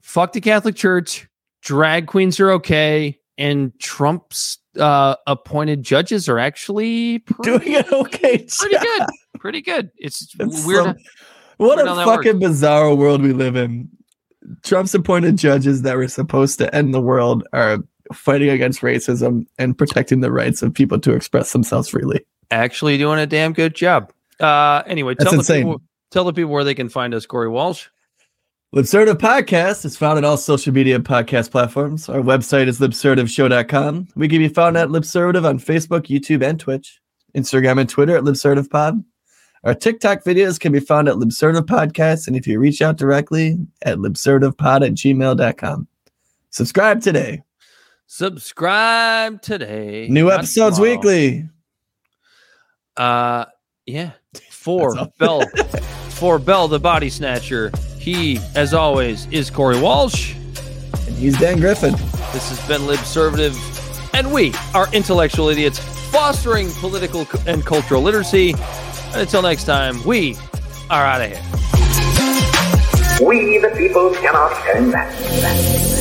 fuck the Catholic Church. Drag queens are okay, and Trump's uh, appointed judges are actually pretty, Doing it okay. pretty Chat. good. Pretty good. It's, It's weird. some- what weird a fucking bizarre world we live in. Trump's appointed judges that were supposed to end the world are fighting against racism and protecting the rights of people to express themselves freely. actually doing a damn good job. Uh, anyway, That's tell the insane. people tell the people where they can find us, Corey Walsh. Libsertive Podcast is found on all social media podcast platforms. Our website is libsertiveshow.com. We can be found at Libsertive on Facebook, YouTube, and Twitch. Instagram and Twitter at LibsertivePod. Our TikTok videos can be found at Libsertive Podcast, and if you reach out directly at libsertivepod at gmail.com. Subscribe today. Subscribe today. New not episodes tomorrow. weekly. Uh, yeah. For Bel, for Bel the Body Snatcher. He, as always, is Corey Walsh. And he's Dan Griffin. This has been Libservative, and we are intellectual idiots fostering political and cultural literacy. And until next time, we are out of here. We, the people, cannot turn back.